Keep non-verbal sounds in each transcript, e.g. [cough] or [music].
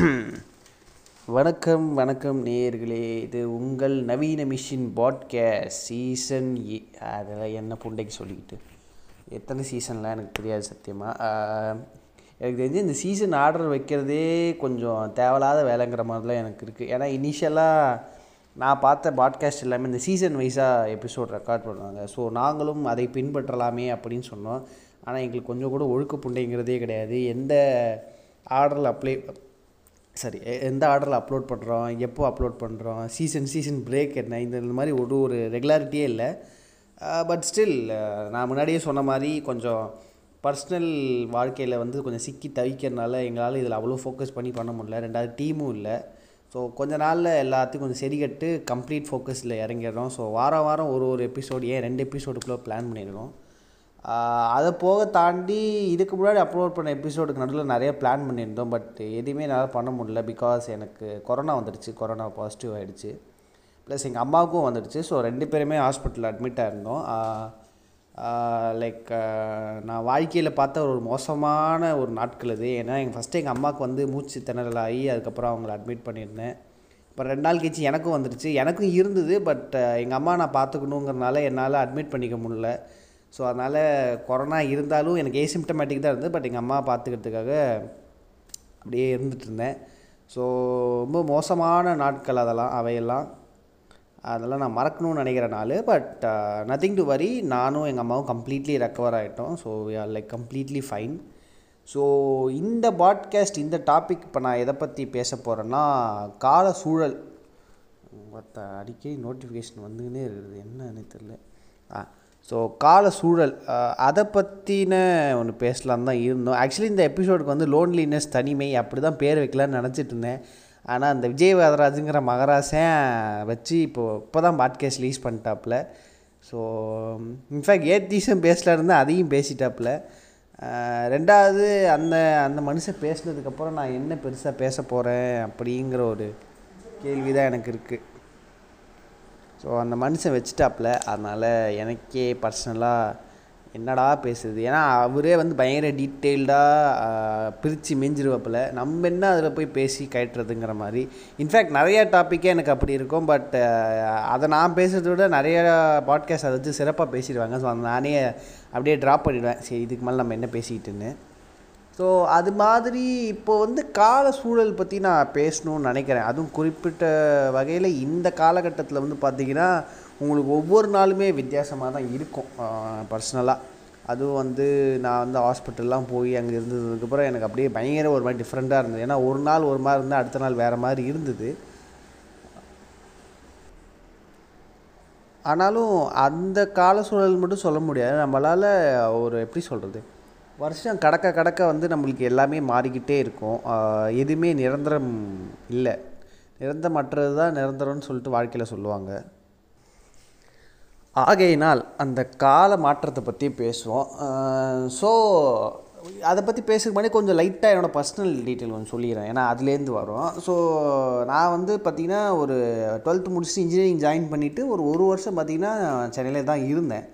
[clears throat] வணக்கம் வணக்கம் நேயர்களே. இது உங்கள் நவீன மிஷின் பாட்காஸ்ட் சீசன் ஏ. அதெல்லாம் என்ன புண்டைக்கு சொல்லிக்கிட்டு? எத்தனை சீசன்லாம் எனக்கு தெரியாது சத்தியமாக எனக்கு தெரிஞ்சு இந்த சீசன் ஆர்டர் வைக்கிறதே கொஞ்சம் தேவையில்லாத வேலைங்கிற மாதிரிலாம் எனக்கு இருக்குது ஏன்னா இனிஷியலாக நான் பார்த்த பாட்காஸ்ட் எல்லாமே இந்த சீசன் வைஸாக எபிசோட் ரெக்கார்ட் பண்ணுவாங்க. ஸோ நாங்களும் அதை பின்பற்றலாமே அப்படின்னு சொன்னோம். ஆனால் எங்களுக்கு கொஞ்சம் கூட ஒழுக்க புண்டைங்கிறதே கிடையாது. எந்த ஆர்டரில் அப்ளை சரி எந்த ஆர்டரில் அப்லோட் பண்ணுறோம் எப்போ அப்லோட் பண்ணுறோம் சீசன் சீசன் பிரேக் என்ன இந்த இந்த மாதிரி ஒரு ஒரு ரெகுலாரிட்டியே இல்லை. பட் ஸ்டில் நான் முன்னாடியே சொன்ன மாதிரி கொஞ்சம் பர்சனல் வாழ்க்கையில் வந்து கொஞ்சம் சிக்கி தவிக்கிறனால எங்களால் இதில் அவ்வளோ ஃபோக்கஸ் பண்ணி பண்ண முடியல. ரெண்டாவது டீமும் இல்லை. ஸோ கொஞ்ச நாளில் எல்லாத்தையும் கொஞ்சம் சரிகட்டு கம்ப்ளீட் ஃபோக்கஸில் இறங்கிடுறோம். ஸோ வாரம் வாரம் ஒரு ஒரு எபிசோடு ஏன் ரெண்டு எபிசோடுக்குள்ளே பிளான் பண்ணிடுறோம். அதை போக தாண்டி இதுக்கு முன்னாடி அப்லோட் பண்ண எபிசோடுக்கு நடுவில் நிறைய பிளான் பண்ணியிருந்தோம் பட் எதுவுமே என்னால் பண்ண முடியல பிகாஸ் எனக்கு கொரோனா வந்துடுச்சு. கொரோனா பாசிட்டிவ் ஆகிடுச்சு ப்ளஸ் எங்கள் அம்மாவுக்கும் வந்துடுச்சு. ஸோ ரெண்டு பேருமே ஹாஸ்பிட்டலில் அட்மிட் ஆயிருந்தோம். லைக் நான் வாழ்க்கையில் பார்த்த ஒரு மோசமான ஒரு நாட்கள் இது. ஏன்னா எங்கள் ஃபஸ்ட்டு எங்கள் அம்மாவுக்கு வந்து மூச்சு திணறல் ஆகி அதுக்கப்புறம் அவங்கள அட்மிட் பண்ணியிருந்தேன். அப்புறம் ரெண்டு நாள் கழிச்சு எனக்கும் வந்துடுச்சு. எனக்கும் இருந்தது பட் எங்கள் அம்மா நான் பார்த்துக்கணுங்கிறனால என்னால் அட்மிட் பண்ணிக்க முடியல. ஸோ அதனால் கொரோனா இருந்தாலும் எனக்கு ஏசிம்டமேட்டிக் தான் இருந்தது பட் எங்கள் அம்மா பார்த்துக்கிறதுக்காக அப்படியே இருந்துட்டு இருந்தேன். ஸோ ரொம்ப மோசமான நாட்கள் அதெல்லாம் அவையெல்லாம். அதெல்லாம் நான் மறக்கணும்னு நினைக்கிற நாள் பட் நத்திங் டு வரி நானும் எங்கள் அம்மாவும் கம்ப்ளீட்லி ரெக்கவர் ஆகிட்டோம் so are like completely fine so இந்த பாட்காஸ்ட் இந்த டாபிக் இப்போ நான் எதை பற்றி பேச போகிறேன்னா கால சூழல். மற்ற அடிக்கடி நோட்டிஃபிகேஷன் வந்துக்கினே இருக்குது. என்னன்னு தெரில ஆ ஸோ கால சூழல் அதை பற்றின ஒன்று பேசலாம் தான் இருந்தோம். ஆக்சுவலி இந்த எபிசோடுக்கு வந்து லோன்லினஸ் தனிமை அப்படி தான் பேர் வைக்கலான்னு நினச்சிட்டு இருந்தேன். ஆனால் அந்த விஜய் வரராஜுங்கிற மகராசன் வச்சு இப்போது இப்போ தான் பாட்காஸ்ட் ரிலீஸ் பண்ணிட்டாப்புல. ஸோ இன்ஃபேக்ட் ஏத்தீசம் பேசல இருந்தால் அதையும் பேசிட்டாப்புல. ரெண்டாவது அந்த அந்த மனுஷன் பேசினதுக்கப்புறம் நான் என்ன பெருசாக பேச போகிறேன் அப்படிங்கிற ஒரு கேள்வி தான் எனக்கு இருக்குது ஸோ அந்த மனுஷன் வச்சுட்டாப்புல அதனால் எனக்கே பர்சனலாக என்னடா பேசுறது? ஏன்னா அவரே வந்து பயங்கர டீட்டெயில்டாக பிரித்து மெஞ்சிருவாப்புல. நம்ம என்ன அதில் போய் பேசி கட்டுறதுங்கிற மாதிரி. இன்ஃபேக்ட் நிறையா டாப்பிக்கே எனக்கு அப்படி இருக்கும் பட் அதை நான் பேசுகிறத விட நிறைய பாட்காஸ்ட் அதை வச்சு சிறப்பாக பேசிடுவாங்க. ஸோ அதை நானே அப்படியே ட்ராப் பண்ணிடுவேன். சரி இதுக்கு மேலே நம்ம என்ன பேசிக்கிட்டுன்னு. ஸோ அது மாதிரி இப்போ வந்து கால சூழல் பற்றி நான் பேசணும்னு நினைக்கிறேன். அதுவும் குறிப்பிட்ட வகையில் இந்த காலகட்டத்தில் வந்து பார்த்திங்கன்னா உங்களுக்கு ஒவ்வொரு நாளுமே வித்தியாசமாக தான் இருக்கும் பர்சனலாக அதுவும் வந்து நான் வந்து ஹாஸ்பிட்டல்லாம் போய் அங்கே இருந்ததுக்கப்புறம் எனக்கு அப்படியே பயங்கர ஒரு மாதிரி டிஃப்ரெண்ட்டாக இருந்தது. ஏன்னா ஒரு நாள் ஒரு மாதிரி இருந்தால் அடுத்த நாள் வேறு மாதிரி இருந்தது. ஆனாலும் அந்த கால சூழல் மட்டும் சொல்ல முடியாது. நம்மளால் ஒரு எப்படி சொல்கிறது வருஷம் கடக்க கடக்க வந்து நம்மளுக்கு எல்லாமே மாறிக்கிட்டே இருக்கும். எதுவுமே நிரந்தரம் இல்லை. நிரந்தரமற்றது தான் நிரந்தரம்னு சொல்லிட்டு வாழ்க்கையில் சொல்லுவாங்க. ஆகையினால் அந்த கால மாற்றத்தை பற்றி பேசுவோம். ஸோ அதை பற்றி பேசுறதுக்கு முன்னாடி கொஞ்சம் லைட்டாக என்னோடய பர்சனல் டீட்டெயில் கொஞ்சம் சொல்லிடுறேன். ஏன்னா அதுலேருந்து வரும். ஸோ நான் வந்து பார்த்திங்கன்னா ஒரு டுவெல்த்து முடிச்சுட்டு இன்ஜினியரிங் ஜாயின் பண்ணிவிட்டு ஒரு ஒரு வருஷம் பார்த்திங்கன்னா சென்னையில் தான் இருந்தேன்.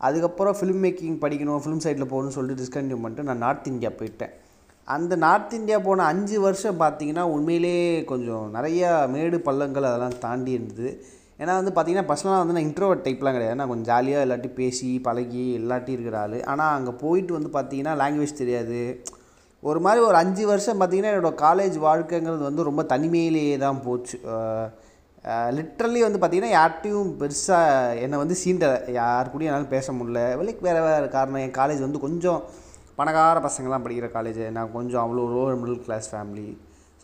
அதுக்கப்புறம் ஃபிலிம் மேக்கிங் படிக்கணும் ஃபிலிம் சைட்டில் போகணும்னு சொல்லிட்டு டிஸ்கண்டினியூ பண்ணிட்டு நான் நார்த் இந்தியா போயிட்டேன். அந்த நார்த் இந்தியா போன அஞ்சு வருஷம் பார்த்தீங்கன்னா உண்மையிலே கொஞ்சம் நிறையா மேடு பள்ளங்கள் அதெல்லாம் தாண்டி இருந்தது. ஏன்னா வந்து பார்த்தீங்கன்னா பர்சனலாக வந்து நான் இன்ட்ரோவர்ட் டைப்லாம் கிடையாது. நான் கொஞ்சம் ஜாலியாக எல்லாட்டி பேசி பழகி எல்லாட்டி இருக்கிற ஆள். ஆனால் அங்கே போயிட்டு வந்து பார்த்தீங்கன்னா லாங்குவேஜ் தெரியாது. ஒரு மாதிரி ஒரு அஞ்சு வருஷம் பார்த்தீங்கன்னா என்னோடய காலேஜ் வாழ்க்கைங்கிறது வந்து ரொம்ப தனிமையிலேயே தான் போச்சு. லிட்ரலி வந்து பார்த்தீங்கன்னா யார்ட்டையும் பெருசாக என்னை வந்து சீண்ட யார் கூடயும் என்னால் பேச முடியல. லைக் வேறு வேறு காரணம். என் காலேஜ் வந்து கொஞ்சம் பணக்கார பசங்கள்லாம் படிக்கிற காலேஜ் நான் கொஞ்சம் அவ்வளோ lower middle class family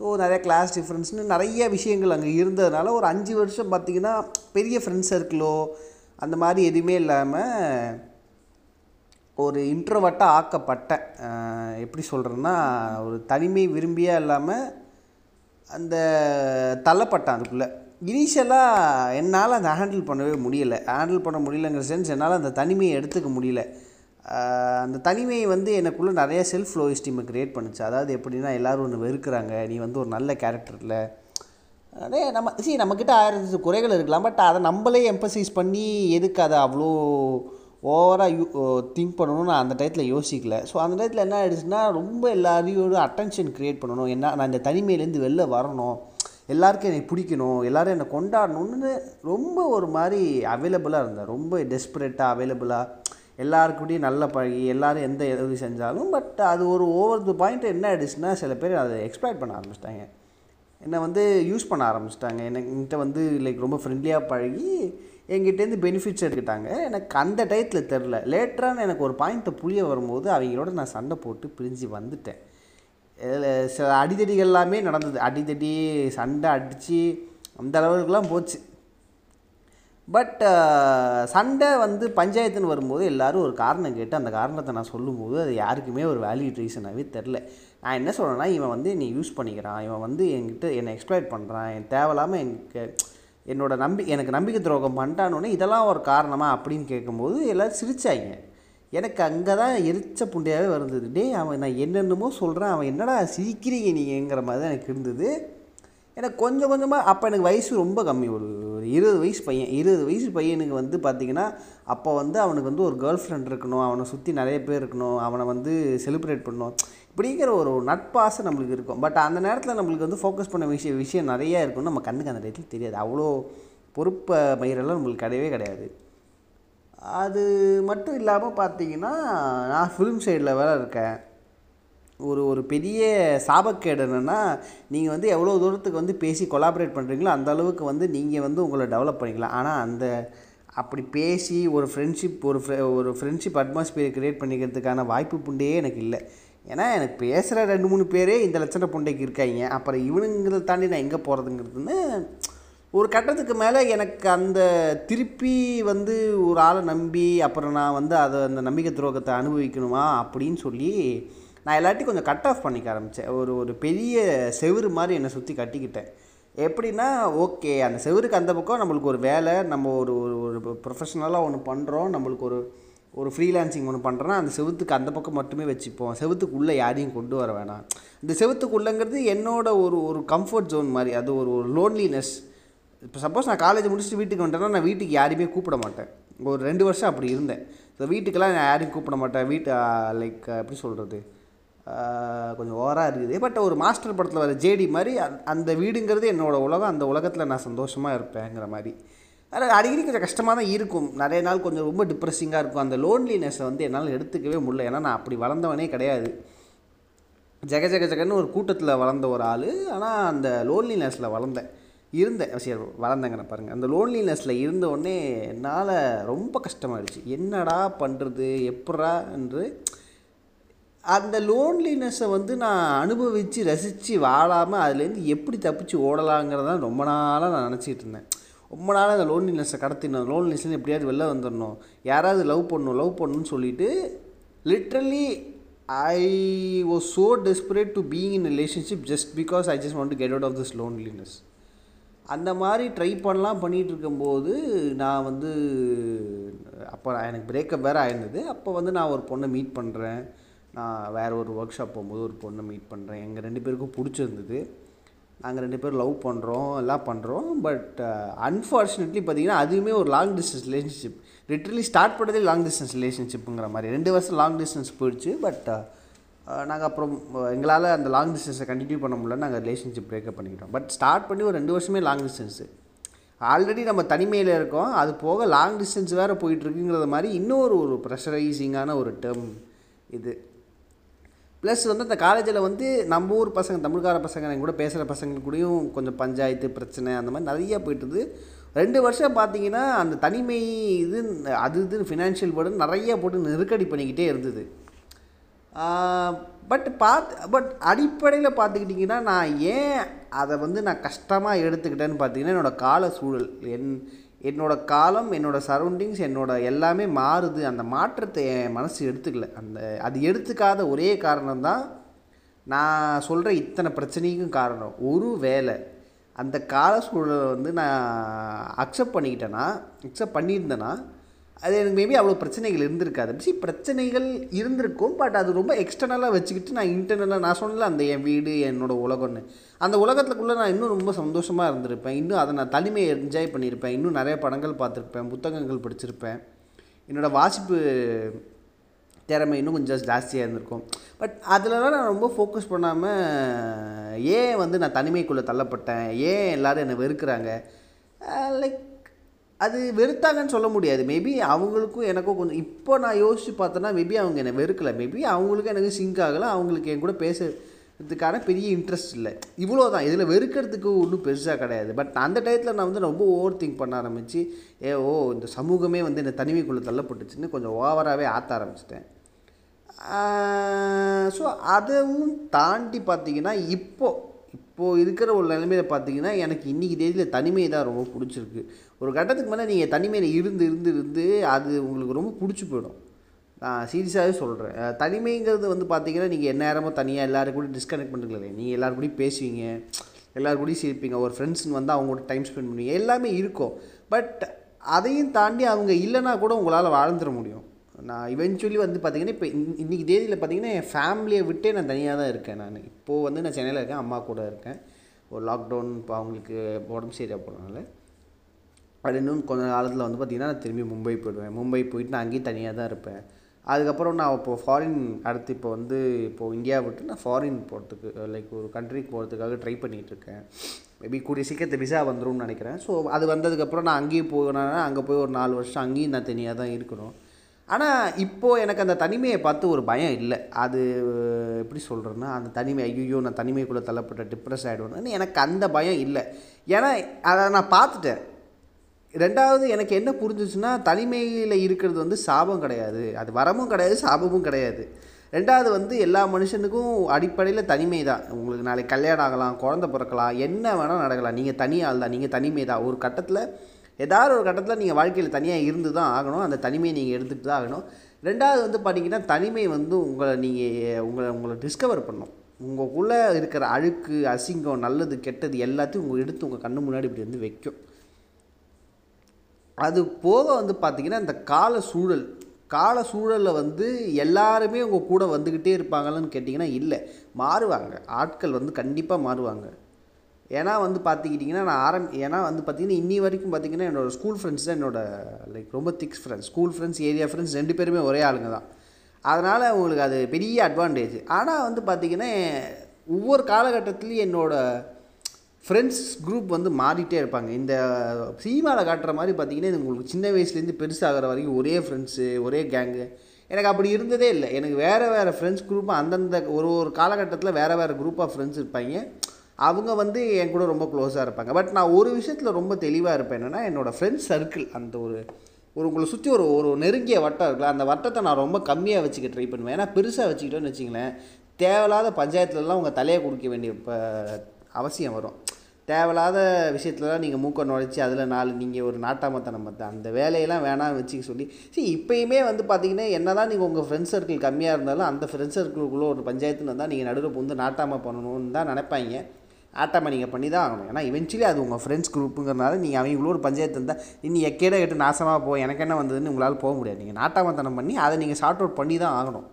so நிறைய கிளாஸ் டிஃப்ரென்ஸ்னு நிறைய விஷயங்கள் அங்கே இருந்ததுனால ஒரு அஞ்சு வருஷம் பார்த்திங்கன்னா பெரிய ஃப்ரெண்ட்ஸ் சர்க்கிளோ அந்த மாதிரி எதுவுமே இல்லாமல் ஒரு இன்ட்ரோவட்டாக ஆக்கப்பட்டேன். எப்படி சொல்கிறேன்னா ஒரு தனிமை விரும்பியாக இல்லாமல் அந்த தள்ளப்பட்டேன் அதுக்குள்ளே. இனிஷியலாக என்னால் அதை ஹேண்டில் பண்ணவே முடியல. ஹேண்டில் பண்ண முடியலங்கிற சென்ஸ் என்னால் அந்த தனிமையை எடுத்துக்க முடியல. அந்த தனிமையை வந்து எனக்குள்ளே நிறைய செல்ஃப் லோ எஸ்டீமை க்ரியேட் பண்ணுச்சு. அதாவது எப்படின்னா எல்லோரும் ஒன்று வெறுக்கிறாங்க. நீ வந்து ஒரு நல்ல கேரக்டரில் அதே நம்ம சரி நம்மக்கிட்ட ஆயிரத்து குறைகள் இருக்கலாம். பட் அதை நம்மளே எம்பசைஸ் பண்ணி எதுக்கு அதை அவ்வளோ ஓவராக யூ திங்க் பண்ணணும்னு நான் அந்த டயத்தில் யோசிக்கல. ஸோ அந்த டயத்தில் என்ன ஆயிடுச்சுன்னா ரொம்ப எல்லாரையோட அட்டென்ஷன் க்ரியேட் பண்ணணும். என்ன நான் இந்த தனிமையிலேருந்து வெளில வரணும். எல்லாருக்கும் என்னை பிடிக்கணும் எல்லோரும் என்னை கொண்டாடணும்னு ரொம்ப ஒரு மாதிரி அவைலபிளாக இருந்தேன். ரொம்ப டெஸ்பரேட்டாக அவைலபிளாக எல்லாருக்கூடயும் நல்ல பழகி எல்லோரும் எந்த உதவி செஞ்சாலும் பட் அது ஒரு ஓவர் தி பாயிண்ட் என்ன ஆயிடுச்சுன்னா சில பேர் அதை எக்ஸ்பெக்ட் பண்ண ஆரம்பிச்சிட்டாங்க. என்னை வந்து யூஸ் பண்ண ஆரம்பிச்சிட்டாங்க. என்கிட்ட வந்து லைக் ரொம்ப ஃப்ரெண்ட்லியாக பழகி எங்கிட்டேருந்து பெனிஃபிட்ஸ் எடுத்துக்கிட்டாங்க. எனக்கு அந்த டயத்தில் தெரில லேட்டரான எனக்கு ஒரு பாயிண்ட்டை புரிய வரும்போது அவங்களோட நான் சண்டை போட்டு பிரிஞ்சு வந்துட்டேன். சில அடித்தடிகள் எல்லாமே நடந்தது. அடித்தடி சண்டை அடித்து அந்த அளவுக்குலாம் போச்சு. பட் சண்டை வந்து பஞ்சாயத்துன்னு வரும்போது எல்லோரும் ஒரு காரணம் கேட்டு அந்த காரணத்தை நான் சொல்லும்போது அது யாருக்குமே ஒரு வேல்யூட் ரீசனாகவே தெரில நான் என்ன சொல்கிறேன்னா இவன் வந்து நீ யூஸ் பண்ணிக்கிறான். இவன் வந்து என்கிட்ட என்னை எக்ஸ்ப்ளாய்ட் பண்ணுறான் என் தேவையில்லாமல் எனக்கு என்னோட நம்பி எனக்கு நம்பிக்கை துரோகம் பண்ணிட்டானோடனே இதெல்லாம் ஒரு காரணமாக அப்படின்னு கேட்கும்போது எல்லோரும் சிரிச்சாங்க. எனக்கு அங்கே தான் எரிச்ச புண்டையாகவே வருந்தது. டே அவன் நான் என்னென்னமோ சொல்கிறேன் அவன் என்னடா சிரிக்கிறீங்க நீங்கிற மாதிரி தான் எனக்கு இருந்தது. எனக்கு கொஞ்சம் கொஞ்சமாக அப்போ எனக்கு வயசு ரொம்ப கம்மி. ஒரு ஒரு இருபது வயசு பையன் இருபது வயசு பையனுக்கு வந்து பார்த்திங்கன்னா அப்போ வந்து அவனுக்கு வந்து ஒரு கேர்ள் ஃப்ரெண்ட் இருக்கணும் அவனை சுற்றி நிறைய பேர் இருக்கணும் அவனை வந்து செலிப்ரேட் பண்ணணும். இப்படிங்கிற ஒரு நட்பாசை நம்மளுக்கு இருக்கும். பட் அந்த நேரத்தில் நம்மளுக்கு வந்து ஃபோக்கஸ் பண்ண விஷய விஷயம் நிறையா இருக்கும்னு நம்ம கண்ணுக்கு அந்த இடத்துல தெரியாது. அவ்வளோ பொறுப்பை மயிரெல்லாம் நம்மளுக்கு கிடையவே கிடையாது. அது மட்டும் இல்லாமல் பார்த்தீங்கன்னா நான் ஃபிலிம் சைடில் வேலை இருக்கேன். ஒரு ஒரு பெரிய சாபக்கேடு என்னென்னா நீங்கள் வந்து எவ்வளோ தூரத்துக்கு வந்து பேசி கொலாபரேட் பண்ணுறீங்களோ அந்த அளவுக்கு வந்து நீங்கள் வந்து உங்களை டெவலப் பண்ணிக்கலாம். ஆனால் அந்த அப்படி பேசி ஒரு ஃப்ரெண்ட்ஷிப் ஒரு ஒரு ஃப்ரெண்ட்ஷிப் அட்மாஸ்பியர் க்ரியேட் பண்ணிக்கிறதுக்கான வாய்ப்பு புண்டையே எனக்கு இல்லை. ஏன்னா எனக்கு பேசுகிற ரெண்டு மூணு பேரே இந்த லட்சண புண்டைக்கு இருக்காங்க. அப்புறம் இவனுங்கிறத தாண்டி நான் எங்கே போகிறதுங்கிறதுன்னு ஒரு கட்டத்துக்கு மேலே எனக்கு அந்த திருப்பி வந்து ஒரு ஆளை நம்பி அப்புறம் நான் வந்து அதை அந்த நம்பிக்கை துரோகத்தை அனுபவிக்கணுமா அப்படின்னு சொல்லி நான் எல்லாத்தையும் கொஞ்சம் கட் ஆஃப் பண்ணிக்க ஆரம்பித்தேன் ஒரு ஒரு பெரிய செவுறு மாதிரி என்னை சுற்றி கட்டிக்கிட்டேன். எப்படின்னா ஓகே அந்த செவருக்கு அந்த பக்கம் நம்மளுக்கு ஒரு வேலை நம்ம ஒரு ஒரு ஒரு ப்ரொஃபஷ்னலாக ஒன்று பண்ணுறோம் நம்மளுக்கு ஒரு ஒரு ஃப்ரீலான்சிங் ஒன்று பண்ணுறோன்னா அந்த செவத்துக்கு அந்த பக்கம் மட்டுமே வச்சுப்போம். செவத்துக்குள்ளே யாரையும் கொண்டு வர வேணாம். இந்த செவத்துக்குள்ளேங்கிறது என்னோட ஒரு ஒரு கம்ஃபர்ட் ஜோன் மாதிரி அது ஒரு ஒரு லோன்லினஸ் இப்போ சப்போஸ் நான் காலேஜ் முடிச்சுட்டு வீட்டுக்கு வந்துட்டேன்னா நான் வீட்டுக்கு யாரையுமே கூப்பிட மாட்டேன். ஒரு ரெண்டு வருஷம் அப்படி இருந்தேன். ஸோ வீட்டுக்கெல்லாம் நான் யாரையும் கூப்பிட மாட்டேன். வீட்டு லைக் எப்படி சொல்கிறது கொஞ்சம் ஓவராக இருக்குது. பட் ஒரு மாஸ்டர் படத்தில் வர ஜேடி மாதிரி அந்த வீடுங்கிறது என்னோடய உலகம். அந்த உலகத்தில் நான் சந்தோஷமாக இருப்பேங்கிற மாதிரி. அது அடிக்கடி கொஞ்சம் கஷ்டமாக தான் இருக்கும். நிறைய நாள் கொஞ்சம் ரொம்ப டிப்ரெஸிங்காக இருக்கும். அந்த லோன்லினஸை வந்து என்னால் எடுத்துக்கவே முடியல. ஏன்னா நான் அப்படி வளர்ந்தவனே கிடையாது. ஜெக ஜெக ஜெகன்னு ஒரு கூட்டத்தில் வளர்ந்த ஒரு ஆள். ஆனால் அந்த லோன்லினஸில் வளர்ந்தேன். இருந்தேன் சரி வளர்ந்தேங்கிற பாருங்கள் அந்த லோன்லினஸில் இருந்த உடனே என்னால் ரொம்ப கஷ்டமாயிடுச்சு. என்னடா பண்ணுறது எப்படா என்று. அந்த லோன்லினஸை வந்து நான் அனுபவித்து ரசித்து வாழாமல் அதுலேருந்து எப்படி தப்பிச்சு ஓடலாங்கிறதான் ரொம்ப நாளாக நான் நினச்சிட்டு இருந்தேன். ரொம்ப நாளாக அந்த லோன்லினஸை கடத்தினோம் லோன்லினஸ்லேருந்து எப்படியாவது வெளில வந்துடணும் யாராவது லவ் பண்ணணும் லவ் பண்ணணும்னு சொல்லிட்டு literally I was so desperate to being in relationship just because I just want to get out of this loneliness அந்த மாதிரி ட்ரை பண்ணலாம் பண்ணிகிட்டு இருக்கும்போது நான் வந்து அப்போ எனக்கு பிரேக்கப் வேறு ஆயிருந்தது. அப்போ வந்து நான் ஒரு பொண்ணை மீட் பண்ணுறேன் நான் வேறு ஒரு ஒர்க் ஷாப் போகும்போது ஒரு பொண்ணை மீட் பண்ணுறேன் எங்கள் ரெண்டு பேருக்கும் பிடிச்சிருந்தது. நாங்கள் ரெண்டு பேரும் லவ் பண்ணுறோம் எல்லாம் பண்ணுறோம் பட் அன்ஃபார்ச்சுனேட்லி uh, பார்த்திங்கன்னா அதுவுமே ஒரு long distance relationship literally start பண்ணதே லாங் டிஸ்டன்ஸ் ரிலேஷன்ஷிப்புங்கிற மாதிரி. ரெண்டு வருஷம் லாங் டிஸ்டன்ஸ் போயிடுச்சு. பட் நாங்கள் அப்புறம் எங்களால் அந்த லாங் டிஸ்டன்ஸை கண்டினியூ பண்ண முடியல நாங்கள் ரிலேஷன்ஷிப் பிரேக்கப் பண்ணிக்கிட்டோம். பட் ஸ்டார்ட் பண்ணி ஒரு ரெண்டு வருஷமே லாங் டிஸ்டன்ஸு ஆல்ரெடி நம்ம தனிமையில் இருக்கோம். அது போக லாங் டிஸ்டன்ஸ் வேறு போயிட்டுருக்குங்கிறத மாதிரி இன்னொரு ஒரு ப்ரெஷரைசிங்கான ஒரு டேர்ம் இது. ப்ளஸ் வந்து அந்த காலேஜில் வந்து நம்ம ஊர் பசங்க தமிழ்கார பசங்க என் கூட பேசுகிற பசங்க கூடயும் கொஞ்சம் பஞ்சாயத்து பிரச்சனை அந்த மாதிரி நிறையா போயிட்டுருது ரெண்டு வருஷம் பார்த்தீங்கன்னா அந்த தனிமை இது அது இது ஃபினான்ஷியல் பர்டன் நிறையா போட்டு நெருக்கடி பண்ணிக்கிட்டே இருந்தது. பட் பார்த்து பட் அடிப்படையில் பார்த்துக்கிட்டிங்கன்னா நான் ஏன் அதை வந்து நான் கஷ்டமாக எடுத்துக்கிட்டேன்னு பார்த்தீங்கன்னா என்னோடய கால சூழல். என் என்னோடய காலம் என்னோடய சரௌண்டிங்ஸ் என்னோடய எல்லாமே மாறுது. அந்த மாற்றத்தை என் மனசு எடுத்துக்கல. அந்த அது எடுத்துக்காத ஒரே காரணம் தான் நான் சொல்கிற இத்தனை பிரச்சனைக்கும் காரணம். ஒரு வேலை அந்த கால சூழலை வந்து நான் அக்செப்ட் பண்ணிக்கிட்டேன்னா அக்செப்ட் பண்ணியிருந்தேன்னா அது எனக்கு மேபி அவ்வளோ பிரச்சனைகள் இருந்திருக்காது. சி பிரச்சனைகள் இருந்திருக்கும் பட் அது ரொம்ப எக்ஸ்டர்னலாக வச்சுக்கிட்டு நான் இன்டர்னலாக நான் சொன்னல அந்த என் வீடு என்னோடய உலகம்னு. அந்த உலகத்துக்குள்ளே நான் இன்னும் ரொம்ப சந்தோஷமாக இருந்திருப்பேன். இன்னும் அதை நான் தனிமையை என்ஜாய் பண்ணியிருப்பேன். இன்னும் நிறைய படங்கள் பார்த்துருப்பேன் புத்தகங்கள் படிச்சிருப்பேன். என்னோடய வாசிப்பு திறமை இன்னும் கொஞ்சம் ஜாஸ்தியாக இருந்திருக்கும். பட் அதிலலாம் நான் ரொம்ப ஃபோக்கஸ் பண்ணாமல் ஏன் வந்து நான் தனிமைக்குள்ளே தள்ளப்பட்டேன்? ஏன் எல்லோரும் என்னை வெறுக்கிறாங்க? லைக் uh, அது வெறுத்தாங்கன்னு சொல்ல முடியாது. மேபி அவங்களுக்கும் எனக்கும் கொஞ்சம் இப்போ நான் யோசித்து பார்த்தேன்னா மேபி அவங்க என்னை வெறுக்கலை. மேபி அவங்களுக்கும் எனக்கு சிங்க் ஆகலை. அவங்களுக்கு என் கூட பேசுறதுக்கான பெரிய இன்ட்ரெஸ்ட் இல்லை. இவ்வளோ தான் இதில் வெறுக்கிறதுக்கு ஒன்றும் பெருசாக கிடையாது. பட் அந்த டயத்தில் நான் வந்து ரொம்ப ஓவர் திங்க் பண்ண ஆரம்பித்து ஏ ஓ இந்த சமூகமே வந்து என்னை தனிமைக்குள்ளே தள்ளப்பட்டுச்சுன்னு கொஞ்சம் ஓவராகவே ஆற்ற ஆரம்பிச்சிட்டேன். ஸோ அதுவும் தாண்டி பார்த்தீங்கன்னா இப்போது இப்போது இருக்கிற ஒரு நிலைமையில் பார்த்தீங்கன்னா எனக்கு இன்றைக்கி தேதியில் தனிமை தான் ரொம்ப பிடிச்சிருக்கு. ஒரு கட்டத்துக்கு மேலே நீங்கள் தனிமையில் இருந்து இருந்து இருந்து அது உங்களுக்கு ரொம்ப பிடிச்சி போயிடும். நான் சீரியஸாகவே சொல்கிறேன் தனிமைங்கிறது வந்து பார்த்தீங்கன்னா நீங்கள் எந்நேரமும் தனியாக எல்லோரும் கூட டிஸ்கனெக்ட் பண்ணுறீங்களே நீங்கள் எல்லோரும் கூடயும் பேசுவீங்க. எல்லோரும் கூடயும் சிரிப்பீங்க. ஒரு ஃப்ரெண்ட்ஸ்னு வந்து அவங்க கூட டைம் ஸ்பெண்ட் பண்ணுவீங்க. எல்லாமே இருக்கும். பட் அதையும் தாண்டி அவங்க இல்லைனா கூட உங்களால் வாழ்ந்துட முடியும். நான் இவென்ச்சுவலி வந்து பார்த்தீங்கன்னா இப்போ இன்றைக்கி தேதியில் பார்த்தீங்கன்னா என் ஃபேமிலியை விட்டே நான் தனியாக தான் இருக்கேன் நான். இப்போது வந்து நான் சென்னையில் இருக்கேன் அம்மா கூட இருக்கேன். ஒரு லாக்டவுன் இப்போ அவங்களுக்கு உடம்பு சரியாக போனனால அது இன்னும் கொஞ்ச காலத்தில் வந்து பார்த்திங்கன்னா நான் திரும்பி மும்பை போயிடுவேன். மும்பை போயிட்டு நான் அங்கேயும் தனியாக தான் இருப்பேன். அதுக்கப்புறம் நான் இப்போது ஃபாரின் அடுத்து இப்போ வந்து இப்போது இந்தியா விட்டு நான் ஃபாரின் போகிறதுக்கு லைக் ஒரு கண்ட்ரிக்கு போகிறதுக்காக ட்ரை பண்ணிகிட்ருக்கேன் மேபி கூடிய சீக்கிரத்து விசா வந்துடும்னு நினைக்கிறேன். ஸோ அது வந்ததுக்கப்புறம் நான் அங்கேயும் போகிறேன்னா அங்கே போய் ஒரு நாலு வருஷம் அங்கேயும் நான் தனியாக தான் இருக்கணும். ஆனால் இப்போது எனக்கு அந்த தனிமையை பார்த்து ஒரு பயம் இல்லை. அது எப்படி சொல்கிறேன்னா அந்த தனிமை ஐயோ நான் தனிமைக்குள்ளே தள்ளப்பட்ட டிப்ரெஸ் ஆகிடுவேன்னு எனக்கு அந்த பயம் இல்லை. ஏன்னா அதை நான் பார்த்துட்டேன். ரெண்டாவது எனக்கு என்ன புரிஞ்சிச்சுன்னா தனிமையில் இருக்கிறது வந்து சாபம் கிடையாது. அது வரமும் கிடையாது சாபமும் கிடையாது. ரெண்டாவது வந்து எல்லா மனுஷனுக்கும் அடிப்படையில் தனிமை தான். உங்களுக்கு நாளைக்கு கல்யாணம் ஆகலாம் குழந்த பிறக்கலாம் என்ன வேணால் நடக்கலாம். நீங்கள் தனியால் தான் நீங்கள் தனிமை தான் ஒரு கட்டத்தில் ஏதாவது ஒரு கட்டத்தில் நீங்கள் வாழ்க்கையில் தனியாக இருந்து தான் ஆகணும். அந்த தனிமையை நீங்கள் எடுத்துகிட்டு தான் ஆகணும். ரெண்டாவது வந்து பார்த்தீங்கன்னா தனிமை வந்து உங்களை நீங்கள் உங்களை உங்களை டிஸ்கவர் பண்ணும். உங்களுக்குள்ளே இருக்கிற அழுக்கு அசிங்கம் நல்லது கெட்டது எல்லாத்தையும் உங்கள் எடுத்து உங்கள் கண்ணு முன்னாடி இப்படி வந்து வைக்கும். அது போக வந்து பார்த்திங்கன்னா இந்த கால சூழல். கால சூழலில் வந்து எல்லாருமே உங்கள் கூட வந்துக்கிட்டே இருப்பாங்களான்னு கேட்டிங்கன்னா இல்லை. மாறுவாங்க. ஆட்கள் வந்து கண்டிப்பாக மாறுவாங்க. ஏன்னா வந்து பார்த்துக்கிட்டிங்கன்னா நான் ஆரம் ஏன்னா வந்து பார்த்திங்கன்னா இன்னி வரைக்கும் பார்த்திங்கன்னா என்னோடய ஸ்கூல் ஃப்ரெண்ட்ஸ் தான் என்னோடய லைக் ரொம்ப thicks friends school friends area friends ரெண்டு பேருமே ஒரே ஆளுங்க தான். அதனால் உங்களுக்கு அது பெரிய அட்வான்டேஜ் ஆனால் வந்து பார்த்திங்கன்னா ஒவ்வொரு காலகட்டத்துலேயும் என்னோடய ஃப்ரெண்ட்ஸ் குரூப் வந்து மாறிட்டே இருப்பாங்க. இந்த சினிமாவில் காட்டுற மாதிரி பார்த்திங்கன்னா இது உங்களுக்கு சின்ன வயசுலேருந்து பெருசாகிற வரைக்கும் ஒரே ஃப்ரெண்ட்ஸு ஒரே கேங்கு எனக்கு அப்படி இருந்ததே இல்லை. எனக்கு வேறு வேறு ஃப்ரெண்ட்ஸ் குரூப்பாக அந்தந்த ஒரு ஒரு காலகட்டத்தில் வேறு வேறு குரூப் ஆஃப் ஃப்ரெண்ட்ஸ் இருப்பாங்க. அவங்க வந்து என் கூட ரொம்ப க்ளோஸாக இருப்பாங்க. பட் நான் ஒரு விஷயத்தில் ரொம்ப தெளிவாக இருப்பேன் என்னென்னா என்னோடய ஃப்ரெண்ட்ஸ் சர்க்கிள் அந்த ஒரு ஒரு உங்களை சுற்றி ஒரு ஒரு நெருங்கிய வட்டம் இருக்குல்ல அந்த வட்டத்தை நான் ரொம்ப கம்மியாக வச்சுக்க ட்ரை பண்ணுவேன். ஏன்னா பெருசாக வச்சுக்கிட்டோன்னு வச்சிங்களேன் தேவையில்லாத பஞ்சாயத்துலலாம் உங்கள் தலையை கொடுக்க வேண்டிய இப்போ அவசியம் வரும். தேவையில்லாத விஷயத்துலலாம் நீங்கள் மூக்க நுழைச்சி அதில் நாலு நீங்கள் ஒரு நாட்டாமத்தனம் பார்த்து அந்த வேலையெல்லாம் வேணாம் வச்சுக்க சொல்லி சரி இப்போயுமே வந்து பார்த்தீங்கன்னா என்ன தான் நீங்கள் உங்கள் ஃப்ரெண்ட்ஸ் சர்க்கிள் கம்மியாக இருந்தாலும் அந்த ஃப்ரெண்ட்ஸ் சர்க்கிள்குள்ளே ஒரு பஞ்சாயத்துன்னு தான் நீங்கள் நடுவில் வந்து நாட்டாமல் பண்ணணும்னு தான் நினைப்பாங்க. ஆட்டாமல் நீங்கள் பண்ணி தான் ஆகணும். ஏன்னா இவென்ச்சுவலி அது உங்கள் ஃப்ரெண்ட்ஸ் குரூப்புங்கிறனால நீங்கள் அவங்களோட ஒரு பஞ்சாயத்து இருந்தால் இன்னும் எக்கேட எட்டு நாசமாக போ எனக்கு என்ன வந்ததுன்னு உங்களால் போக முடியாது. நீங்கள் நாட்டாமத்தனம் பண்ணி அதை நீங்கள் ஷார்ட் அவுட் பண்ணி தான் ஆகணும்.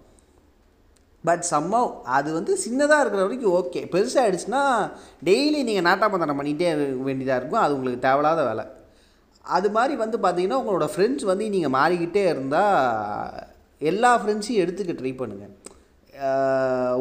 பட் சம்மவ் அது வந்து சின்னதாக இருக்கிற வரைக்கும் ஓகே பெருசாக பெருசாகிடுச்சுன்னா டெய்லி நீங்கள் நாட்டாமத்தனம் பண்ணிகிட்டே வேண்டியதாக இருக்கும். அது உங்களுக்கு தேவையில்லாத வேலை. அது மாதிரி வந்து பார்த்திங்கன்னா உங்களோட ஃப்ரெண்ட்ஸ் வந்து நீங்கள் மாறிக்கிட்டே இருந்தால் எல்லா ஃப்ரெண்ட்ஸையும் எடுத்துக்க ட்ரை பண்ணுங்கள்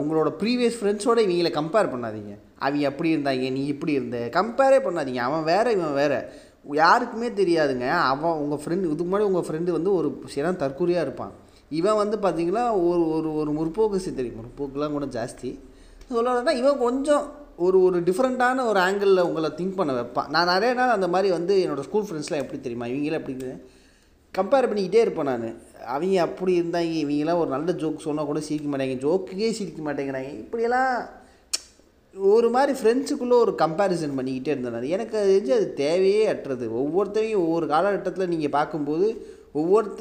உங்களோட ப்ரீவியஸ் ஃப்ரெண்ட்ஸோட இவங்களை கம்பேர் பண்ணாதீங்க. அவங்க அப்படி இருந்தாங்க நீ இப்படி இருந்த? கம்பேரே பண்ணாதீங்க. அவன் வேறு இவன் வேறு. யாருக்குமே தெரியாதுங்க. அவன் உங்கள் ஃப்ரெண்டு இதுக்கு முன்னாடி உங்கள் ஃப்ரெண்டு வந்து ஒரு சிறம் தற்கொலையாக இருப்பான். இவன் வந்து பார்த்திங்கன்னா ஒரு ஒரு ஒரு முற்போக்கு சித்தரி முற்போக்குலாம் கூட ஜாஸ்தி. சொல்லணும்னா இவன் கொஞ்சம் ஒரு ஒரு டிஃப்ரெண்ட்டான ஒரு ஆங்கிளில் உங்களை திங்க் பண்ண வைப்பான். நான் நிறைய நாள் அந்த மாதிரி வந்து என்னோடய ஸ்கூல் ஃப்ரெண்ட்ஸ்லாம் எப்படி தெரியுமா? இவங்களாம் எப்படி கம்பேர் பண்ணிக்கிட்டே இருப்பேன் நான். அவங்க அப்படி இருந்தாங்க இவங்கெல்லாம் ஒரு நல்ல ஜோக் சொன்னால் கூட சிரிக்க மாட்டாங்க. ஜோக்குக்கே சிரிக்க மாட்டேங்கிறாங்க. இப்படியெல்லாம் ஒரு மாதிரி ஃப்ரெண்ட்ஸுக்குள்ளே ஒரு கம்பேரிசன் பண்ணிக்கிட்டே இருந்தேன் எனக்கு அது தெரிஞ்சு அது தேவையே அற்றது. ஒவ்வொருத்தரையும் ஒவ்வொரு காலகட்டத்தில் நீங்கள் பார்க்கும்போது ஒவ்வொருத்த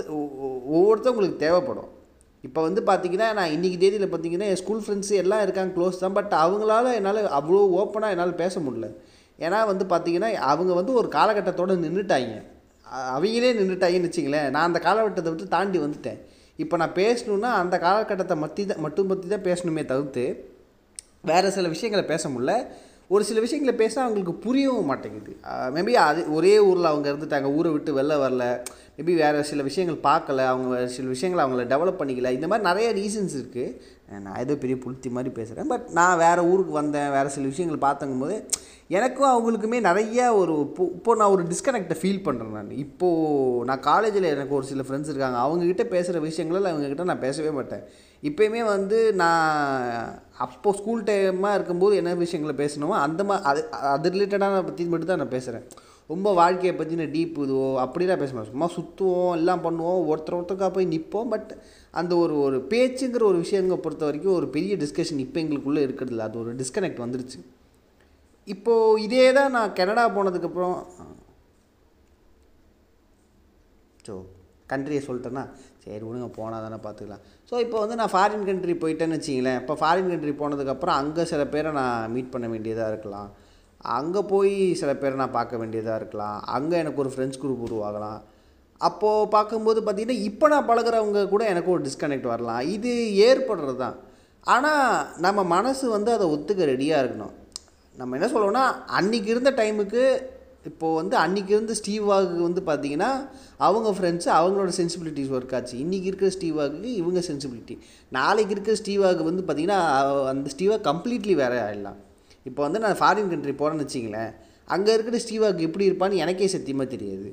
ஒவ்வொருத்தரும் உங்களுக்கு தேவைப்படும். இப்போ வந்து பார்த்தீங்கன்னா நான் இன்றைக்கி தேதியில் பார்த்தீங்கன்னா என் ஸ்கூல் ஃப்ரெண்ட்ஸ் எல்லாம் இருக்காங்க க்ளோஸ் தான். பட் அவங்களால என்னால் அவ்வளோ ஓப்பனாக என்னால் பேச முடியல. ஏன்னா வந்து பார்த்தீங்கன்னா அவங்க வந்து ஒரு காலகட்டத்தோடு நின்றுட்டாங்க அவங்களே நின்றுட்டாங்கன்னு வச்சிங்களேன் நான் அந்த காலகட்டத்தை விட்டு தாண்டி வந்துட்டேன். இப்போ நான் பேசணுன்னா அந்த காலகட்டத்தை மத்தி தான் மட்டும் பற்றி தான் பேசணுமே தவிர்த்து வேறு சில விஷயங்களை பேச முடில ஒரு சில விஷயங்களை பேசினா அவங்களுக்கு புரியவும் மாட்டேங்குது. மேபி அது ஒரே ஊரில் அவங்க இருந்துட்டாங்க ஊரை விட்டு வெளில வரல. மேபி வேறு சில விஷயங்கள் பார்க்கல அவங்க சில விஷயங்களை அவங்கள டெவலப் பண்ணிக்கல. இந்த மாதிரி நிறைய ரீசன்ஸ் இருக்குது நான் ஏதோ பெரிய புளுத்தி மாதிரி பேசுகிறேன் பட் நான் வேறு ஊருக்கு வந்தேன் வேறு சில விஷயங்கள் பார்த்தங்கும் போது எனக்கும் அவங்களுக்குமே நிறைய ஒரு இப்போது நான் ஒரு டிஸ்கனெக்டை ஃபீல் பண்ணுறேன் நான். இப்போது நான் காலேஜில் எனக்கு ஒரு சில ஃப்ரெண்ட்ஸ் இருக்காங்க. அவங்கக்கிட்ட பேசுகிற விஷயங்களில் அவங்கக்கிட்ட நான் பேசவே மாட்டேன். இப்போயுமே வந்து நான் அப்போது ஸ்கூல் டைமாக இருக்கும்போது என்ன விஷயங்களை பேசணுமோ அந்த மா அது அது ரிலேட்டடான பற்றி மட்டும் தான் நான் பேசுகிறேன் ரொம்ப வாழ்க்கையை பற்றின டீப் இதுவோ அப்படிலாம் பேச மாட்டோம். சும்மா சுற்றுவோம் எல்லாம் பண்ணுவோம் ஒருத்தர் ஒருத்தருக்காக போய் நிற்போம் பட் அந்த ஒரு ஒரு பேச்சுங்கிற ஒரு விஷயங்களை பொறுத்த வரைக்கும் ஒரு பெரிய டிஸ்கஷன் இப்போ எங்களுக்குள்ளே இருக்கிறதில்ல அது ஒரு டிஸ்கனெக்ட் வந்துருச்சு. இப்போது இதே தான் நான் கனடா போனதுக்கப்புறம் ஸோ கண்ட்ரியை சொல்லிட்டேன்னா சரி விடுங்க போனால் தானே பார்த்துக்கலாம். ஸோ இப்போ வந்து நான் ஃபாரின் கண்ட்ரி போயிட்டேன்னு வச்சிங்களேன். இப்போ ஃபாரின் கண்ட்ரி போனதுக்கப்புறம் அங்கே சில பேரை நான் மீட் பண்ண வேண்டியதாக இருக்கலாம். அங்கே போய் சில பேரை நான் பார்க்க வேண்டியதாக இருக்கலாம். அங்கே எனக்கு ஒரு ஃப்ரெண்ட்ஸ் குரூப் உருவாகலாம். அப்போது பார்க்கும்போது பார்த்திங்கன்னா இப்போ நான் பழகுறவங்க கூட எனக்கு ஒரு டிஸ்கனெக்ட் வரலாம். இது ஏற்படுறது தான். ஆனால் நம்ம மனசு வந்து அதை ஒத்துக்க ரெடியாக இருக்கணும். நம்ம என்ன சொல்லுவோம்னா அன்றைக்கி இருந்த டைமுக்கு இப்போது வந்து அன்றைக்கி வந்து ஸ்டீவாக்கு வந்து பார்த்திங்கன்னா அவங்க ஃப்ரெண்ட்ஸு அவங்களோட சென்சிபிலிட்டிஸ் ஒர்க் ஆச்சு. இன்றைக்கி இருக்கிற ஸ்டீவாக்கு இவங்க சென்சிபிலிட்டி நாளைக்கு இருக்கிற ஸ்டீவாக்கு வந்து பார்த்திங்கன்னா அந்த ஸ்டீவாக கம்ப்ளீட்லி வேறு ஆகிடலாம் இப்போ வந்து நான் ஃபாரின் கண்ட்ரி போகிறேன்னு வச்சிங்களேன் அங்கே இருக்கிற ஸ்டீவாக்கு எப்படி இருப்பான்னு எனக்கே சத்தியமாக தெரியாது.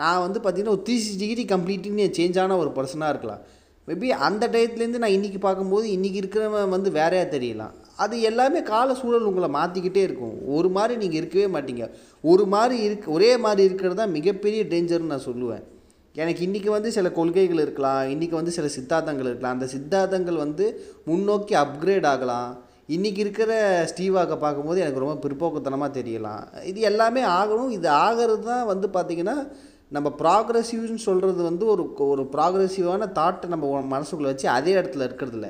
நான் வந்து பார்த்திங்கன்னா ஒரு three six degree completely change ஆன ஒரு பர்சனாக இருக்கலாம். மேபி அந்த டயத்துலேருந்து நான் இன்றைக்கி பார்க்கும்போது இன்றைக்கி இருக்கிறவன் வந்து வேறையாக தெரியலாம். அது எல்லாமே கால சூழல் உங்களை மாற்றிக்கிட்டே இருக்கும். ஒரு மாதிரி நீங்கள் இருக்கவே மாட்டீங்க. ஒரு மாதிரி இருக்க ஒரே மாதிரி இருக்கிறது தான் மிகப்பெரிய டேஞ்சர்னு நான் சொல்லுவேன். எனக்கு இன்றைக்கி வந்து சில கொள்கைகள் இருக்கலாம். இன்றைக்கி வந்து சில சித்தாந்தங்கள் இருக்கலாம். அந்த சித்தாந்தங்கள் வந்து முன்னோக்கி அப்கிரேட் ஆகலாம். இன்றைக்கி இருக்கிற ஸ்டீவாக்கை பார்க்கும்போது எனக்கு ரொம்ப பிற்போக்குத்தனமாக தெரியலாம். இது எல்லாமே ஆகணும். இது ஆகிறது தான் வந்து பார்த்திங்கன்னா நம்ம ப்ராக்ரெசிவ்னு சொல்கிறது வந்து ஒரு ஒரு ப்ராக்ரெசிவான தாட்டை நம்ம மனசுக்குள்ளே வச்சு அதே இடத்துல இருக்கிறதில்ல.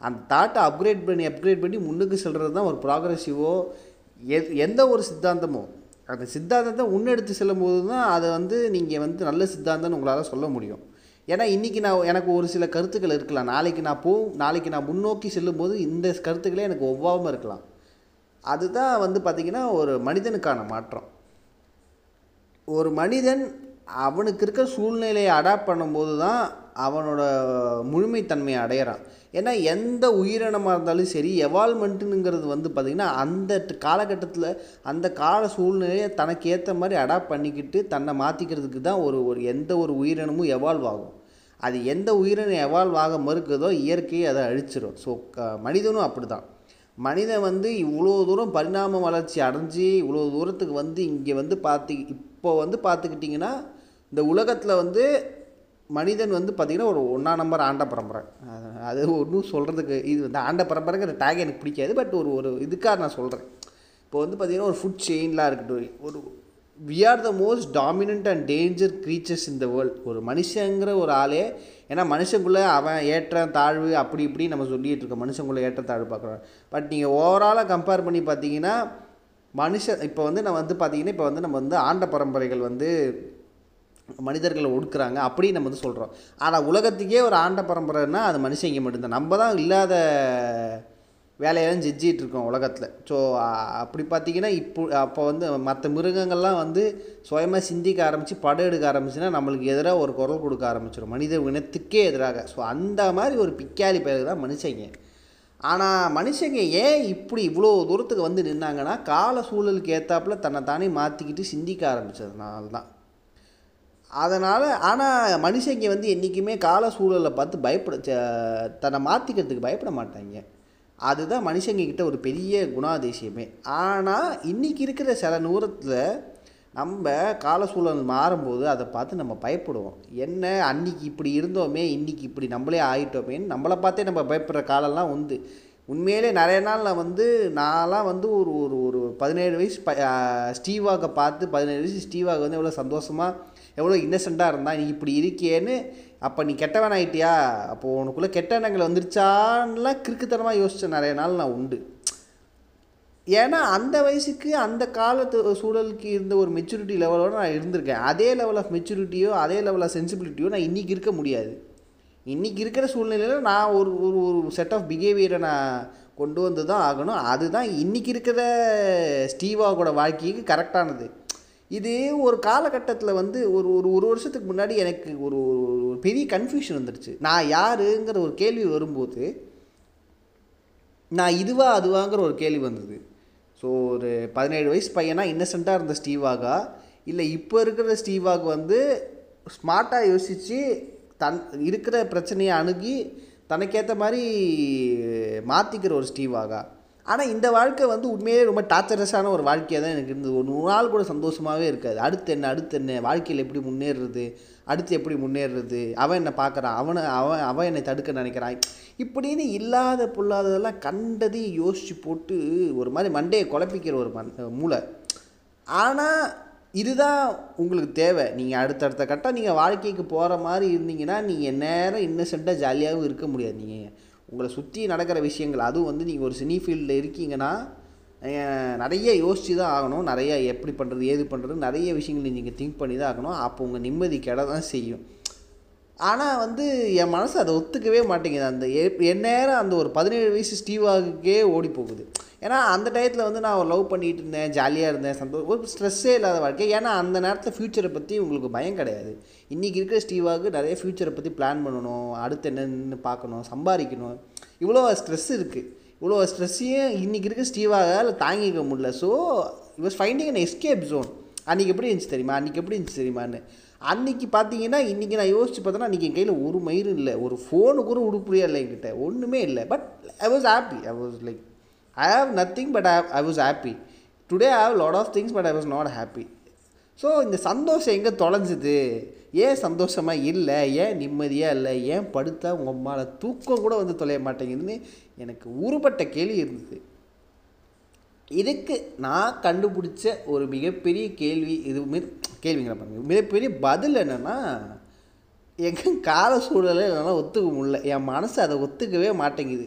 அந்த தாட்டை அப்கிரேட் பண்ணி அப்கிரேட் பண்ணி முன்னுக்கு செல்கிறது தான் ஒரு ப்ராக்ரெசிவோ எ எந்த ஒரு சித்தாந்தமோ. அந்த சித்தாந்தத்தை முன்னெடுத்து செல்லும் போது தான் அதை வந்து நீங்கள் வந்து நல்ல சித்தாந்தம்னு உங்களால் சொல்ல முடியும். ஏன்னா இன்றைக்கி நான் எனக்கு ஒரு சில கருத்துக்கள் இருக்கலாம். நாளைக்கு நான் போ நாளைக்கு நான் முன்னோக்கி செல்லும்போது இந்த கருத்துக்களே எனக்கு ஒவ்வாமல் இருக்கலாம். அதுதான் வந்து பார்த்திங்கன்னா ஒரு மனிதனுக்கான மாற்றம். ஒரு மனிதன் அவனுக்கு இருக்க சூழ்நிலையை அடாப்ட் பண்ணும்போது தான் அவனோட முழுமைத்தன்மையை அடையிறான். ஏன்னா எந்த உயிரினமாக இருந்தாலும் சரி எவால்மெண்ட்டுங்கிறது வந்து பார்த்திங்கன்னா அந்த காலகட்டத்தில் அந்த கால சூழ்நிலையை தனக்கு ஏற்ற மாதிரி அடாப்ட் பண்ணிக்கிட்டு தன்னை மாற்றிக்கிறதுக்கு தான் ஒரு ஒரு எந்த ஒரு உயிரினமும் எவால்வ் ஆகும். அது எந்த உயிரினம் எவால்வ் ஆக மறுக்குதோ இயற்கையை அதை அழிச்சிடும் ஸோ க மனிதனும் அப்படி தான் மனிதன் வந்து இவ்வளோ தூரம் பரிணாம வளர்ச்சி அடைஞ்சு இவ்வளோ தூரத்துக்கு வந்து இங்கே வந்து பார்த்து இப்போ வந்து பார்த்துக்கிட்டிங்கன்னா இந்த உலகத்தில் வந்து மனிதன் வந்து பார்த்திங்கன்னா ஒரு ஒன்றா நம்பர் ஆண்ட பரம்பரை. அது ஒன்றும் சொல்கிறதுக்கு இது வந்து ஆண்ட பரம்பரைங்கிற டேக் எனக்கு பிடிக்காது. பட் ஒரு ஒரு இதுக்காக நான் சொல்கிறேன் இப்போ வந்து பார்த்திங்கன்னா ஒரு ஃபுட் செயின்லாம் இருக்கட்டும் ஒரு we are the most dominant and danger creatures இந்த வேர்ல்ட் ஒரு மனுஷங்கிற ஒரு ஆளே ஏன்னா மனுஷங்குள்ளே அவன் ஏற்றம் தாழ்வு அப்படி இப்படி நம்ம சொல்லிகிட்டு இருக்கோம். மனுஷங்குள்ளே ஏற்ற தாழ்வு பார்க்குறோம். பட் நீங்கள் ஓவராலாக கம்பேர் பண்ணி பார்த்தீங்கன்னா மனுஷன் இப்போ வந்து நம்ம வந்து பார்த்திங்கன்னா இப்போ வந்து நம்ம வந்து ஆண்ட பரம்பரைகள் வந்து மனிதர்களை ஒடுக்குறாங்க அப்படின்னு நம்ம வந்து சொல்கிறோம் ஆனால் உலகத்துக்கே ஒரு ஆண்ட பரம்பரைன்னா அது மனுஷங்க மட்டும்தான். நம்ம தான் இல்லாத வேலையெல்லாம் செஞ்சிகிட்டு இருக்கோம் உலகத்தில். ஸோ அப்படி பார்த்தீங்கன்னா இப்போ அப்போ வந்து மற்ற மிருகங்கள்லாம் வந்து சுயமாக சிந்திக்க ஆரம்பித்து படம் எடுக்க ஆரம்பிச்சுன்னா நம்மளுக்கு எதிராக ஒரு குரல் கொடுக்க ஆரம்பிச்சிடும் மனித இனத்துக்கே எதிராக. ஸோ அந்த மாதிரி ஒரு பிக்காலி பேர் தான் மனுஷங்க. ஆனால் மனுஷங்க ஏன் இப்படி இவ்வளோ தூரத்துக்கு வந்து நின்னாங்கன்னா கால சூழலுக்கு ஏற்றாப்புல தன்னை தானே மாற்றிக்கிட்டு சிந்திக்க ஆரம்பித்ததுனால தான் அதனால் ஆனால் மனுஷங்க வந்து என்றைக்குமே கால சூழலை பார்த்து பயப்பட தன்னை மாற்றிக்கிறதுக்கு பயப்பட மாட்டாங்க. அதுதான் மனுஷங்கக்கிட்ட ஒரு பெரிய குணாதிசயமே. ஆனால் இன்றைக்கி இருக்கிற சில நூரத்தில் நம்ம கால சூழல் மாறும்போது அதை பார்த்து நம்ம பயப்படுவோம். என்ன அன்றைக்கி இப்படி இருந்தோமே இன்றைக்கி இப்படி நம்மளே ஆகிட்டோமேன்னு நம்மளை பார்த்தே நம்ம பயப்படுற காலம்லாம் உண்டு. உண்மையிலே நிறைய நாள் நான் வந்து நான்லாம் வந்து ஒரு ஒரு ஒரு பதினேழு வயசு ப ஸ்டீவாக பார்த்து பதினேழு வயசு ஸ்டீவாக வந்து எவ்வளோ சந்தோஷமாக எவ்வளோ இன்னசென்ட்டாக இருந்தால் நீ இப்படி இருக்கியேன்னு அப்போ நீ கெட்டவன் ஆகிட்டியா அப்போது உனக்குள்ளே கெட்ட எண்ணங்கள் வந்துருச்சான்லாம் கிறுக்குத்தனமாக யோசித்த நிறைய நாள் நான் உண்டு. ஏன்னா அந்த வயசுக்கு அந்த காலத்து சூழலுக்கு இருந்த ஒரு மெச்சூரிட்டி லெவலோடு நான் இருந்திருக்கேன். அதே லெவல் ஆஃப் மெச்சூரிட்டியோ அதே லெவல் ஆஃப் சென்சிபிலிட்டியோ நான் இன்றைக்கி இருக்க முடியாது. இன்றைக்கி இருக்கிற சூழ்நிலையில் நான் ஒரு ஒரு ஒரு செட் ஆஃப் பிஹேவியரை நான் கொண்டு வந்து தான் ஆகணும். அதுதான் இன்றைக்கி இருக்கிற ஸ்டீவாவோட வாழ்க்கைக்கு கரெக்டானது இது ஒரு காலகட்டத்தில் வந்து ஒரு ஒரு ஒரு வருஷத்துக்கு முன்னாடி எனக்கு ஒரு ஒரு பெரிய கன்ஃபியூஷன் வந்துடுச்சு. நான் யாருங்கிற ஒரு கேள்வி வரும்போது நான் இதுவா அதுவாங்கிற ஒரு கேள்வி வந்தது. ஸோ ஒரு பதினேழு வயசு பையனா இன்னசென்ட்டாக இருந்த ஸ்டீவாகா? இல்லை இப்போ இருக்கிற ஸ்டீவாக் வந்து ஸ்மார்ட்டாக யோசித்து தன் இருக்கிற பிரச்சனையை அணுகி தனக்கேற்ற மாதிரி மாற்றிக்கிற ஒரு ஸ்டீவாகா? ஆனால் இந்த வாழ்க்கை வந்து உண்மையிலே ரொம்ப டார்ச்சரஸான ஒரு வாழ்க்கையாக தான் எனக்கு இருந்தது. ஒரு நூறு நாள் கூட சந்தோஷமாகவே இருக்காது. அடுத்து என்ன அடுத்து என்ன? வாழ்க்கையில் எப்படி முன்னேறுறது? அடுத்து எப்படி முன்னேறுறது? அவன் என்னை பார்க்குறான். அவனை அவன் அவன் என்னை தடுக்க நினைக்கிறான். இப்படின்னு இல்லாத பொல்லாததெல்லாம் கண்டதையும் யோசித்து போட்டு ஒரு மாதிரி மண்டையை குழப்பிக்கிற ஒரு மண் மூளை. ஆனால் இதுதான் உங்களுக்கு தேவை. நீங்கள் அடுத்தடுத்த கட்டம் நீங்கள் வாழ்க்கைக்கு போகிற மாதிரி இருந்தீங்கன்னா நீங்கள் நேரம் இன்னசென்ட்டாக ஜாலியாகவும் இருக்க முடியாது. நீங்கள் உங்களை சுற்றி நடக்கிற விஷயங்கள் அதுவும் வந்து நீங்கள் ஒரு சினி ஃபீல்டில் இருக்கீங்கன்னா நிறைய யோசித்து தான் ஆகணும். நிறைய எப்படி பண்ணுறது ஏது பண்ணுறது நிறைய விஷயங்கள் நீங்கள் திங்க் பண்ணி தான் ஆகணும். அப்போ உங்கள் நிம்மதி கெட தான் செய்யும். ஆனால் வந்து என் மனசு அதை ஒத்துக்கவே மாட்டேங்குது. அந்த எ- என் நேரம் அந்த ஒரு பதினேழு வயசு ஸ்டீவாகுக்கே ஓடி போகுது ஏன்னா அந்த டயத்தில் வந்து நான் ஒரு லவ் பண்ணிகிட்டு இருந்தேன் ஜாலியாக இருந்தேன் சந்தோஷம் ஒரு ஸ்ட்ரெஸ்ஸே இல்லாத வாழ்க்கை. ஏன்னா அந்த நேரத்தில் ஃப்யூச்சரை பற்றி உங்களுக்கு பயம் கிடையாது. இன்றைக்கி இருக்கிற ஸ்டீவாவுக்கு நிறைய ஃப்யூச்சரை பற்றி பிளான் பண்ணணும் அடுத்து என்னென்னு பார்க்கணும் சம்பாதிக்கணும். இவ்வளோ ஸ்ட்ரெஸ் இருக்குது இவ்வளோ ஸ்ட்ரெஸ்ஸையும் இன்றைக்கி இருக்க ஸ்டீவாக தாங்கிக்க முடியல. So was finding an escape zone அன்றைக்கி எப்படி இருந்துச்சு தெரியுமா? அன்றைக்கி எப்படி இருந்துச்சு தெரியுமான்னு. அன்றைக்கி பார்த்தீங்கன்னா இன்றைக்கி நான் யோசிச்சு பார்த்தோன்னா அன்றைக்கி என் கையில் ஒரு மயிரும் இல்லை. ஒரு ஃபோனு கூட உடுப்புறியா இல்லை என்கிட்ட. ஒன்றுமே இல்லை. But I was happy I was like I have nothing but I I was happy today I have lot of things but I was not happy so இந்த சந்தோஷம் எங்கே தொலைஞ்சுது? ஏன் சந்தோஷமாக இல்லை? ஏன் நிம்மதியாக இல்லை? ஏன் படுத்தா உங்கள் அம்மாவில் தூக்கம் கூட வந்து தொலைய மாட்டேங்குதுன்னு எனக்கு உருப்பட்ட கேள்வி இருந்தது. இதுக்கு நான் கண்டுபிடிச்ச ஒரு மிகப்பெரிய கேள்வி இது கேள்விங்கிற பாருங்க. மிகப்பெரிய பதில் என்னென்னா எங்கள் கால சூழலை என்னால் ஒத்துக்க முடியல. என் மனசு அதை ஒத்துக்கவே மாட்டேங்குது.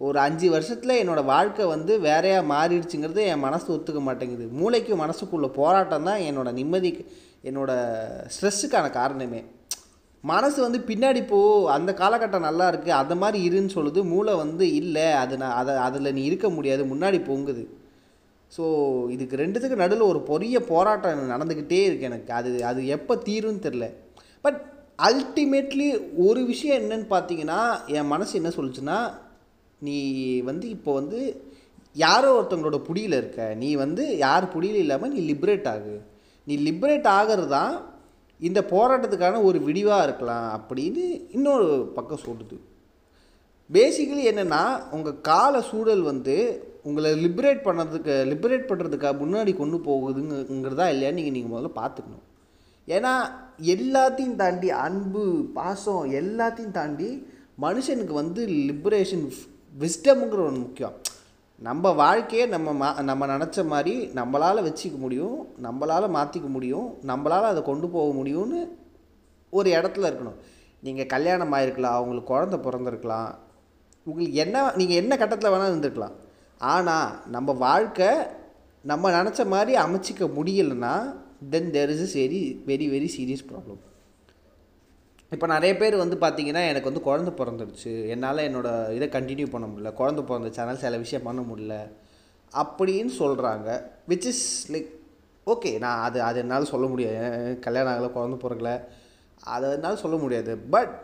ஒரு அஞ்சு வருஷத்தில் என்னோடய வாழ்க்கை வந்து வேறையாக மாறிடுச்சுங்கிறது என் மனசு ஒத்துக்க மாட்டேங்குது. மூளைக்கு மனசுக்குள்ள போராட்டம் தான் என்னோடய நிம்மதிக்கு என்னோடய ஸ்ட்ரெஸ்ஸுக்கான காரணமே. மனசு வந்து பின்னாடி போ அந்த காலகட்டம் நல்லா இருக்குது அந்த மாதிரி இருன்னு சொல்லுது. மூளை வந்து இல்லை அது நான் அதை அதில் நீ இருக்க முடியாது முன்னாடி பொங்குது. ஸோ இதுக்கு ரெண்டுத்துக்கு நடுவில் ஒரு பொரிய போராட்டம் நடந்துக்கிட்டே இருக்கு எனக்கு. அது அது எப்போ தீரும்னு தெரில பட் அல்டிமேட்லி ஒரு விஷயம் என்னன்னு பார்த்தீங்கன்னா என் மனசு என்ன சொல்லுச்சுன்னா நீ வந்து இப்போ வந்து யாரோ ஒருத்தவங்களோட புடியில் இருக்க நீ வந்து யார் புடியில் இல்லாமல் நீ லிப்ரேட் ஆகு. நீ லிபரேட் ஆகிறது தான் இந்த போராட்டத்துக்கான ஒரு விடிவாக இருக்கலாம் அப்படின்னு இன்னொரு பக்கம் சொல்லுது. பேசிக்கலி என்னென்னா உங்கள் கால சூழல் வந்து உங்களை லிபரேட் பண்ணதுக்கு லிபரேட் பண்ணுறதுக்காக முன்னாடி கொண்டு போகுதுங்கிறதா இல்லையா நீங்கள் நீங்கள் முதல்ல பார்த்துக்கணும். ஏன்னா எல்லாத்தையும் தாண்டி அன்பு பாசம் எல்லாத்தையும் தாண்டி மனுஷனுக்கு வந்து லிபரேஷன் விஸ்டம்ங்கிற ஒன்று முக்கியம். நம்ம வாழ்க்கையை நம்ம மா நம்ம நினச்ச மாதிரி நம்மளால் வச்சுக்க முடியும் நம்மளால் மாற்றிக்க முடியும் நம்மளால் அதை கொண்டு போக முடியும்னு ஒரு இடத்துல இருக்கணும். நீங்கள் கல்யாணம் ஆகிருக்கலாம் அவங்களுக்கு குழந்த பிறந்திருக்கலாம். உங்களுக்கு என்ன நீங்கள் என்ன கட்டத்தில் வேணால் இருந்துருக்கலாம். ஆனால் நம்ம வாழ்க்கை நம்ம நினச்ச மாதிரி அமைச்சிக்க முடியலைன்னா then there is is very very very serious problem இப்போ நிறைய பேர் வந்து பார்த்தீங்கன்னா எனக்கு வந்து குழந்த பிறந்துடுச்சு. என்னால் என்னோடய இதை கண்டினியூ பண்ண முடியல. குழந்த பிறந்துச்சனால சில விஷயம் பண்ண முடியல. அப்படின்னு சொல்கிறாங்க விச் இஸ் லைக் ஓகே நான் அது அது என்னால் சொல்ல முடியாது. கல்யாணம் ஆகலை குழந்த பிறக்கல அதை என்னால் சொல்ல முடியாது. பட்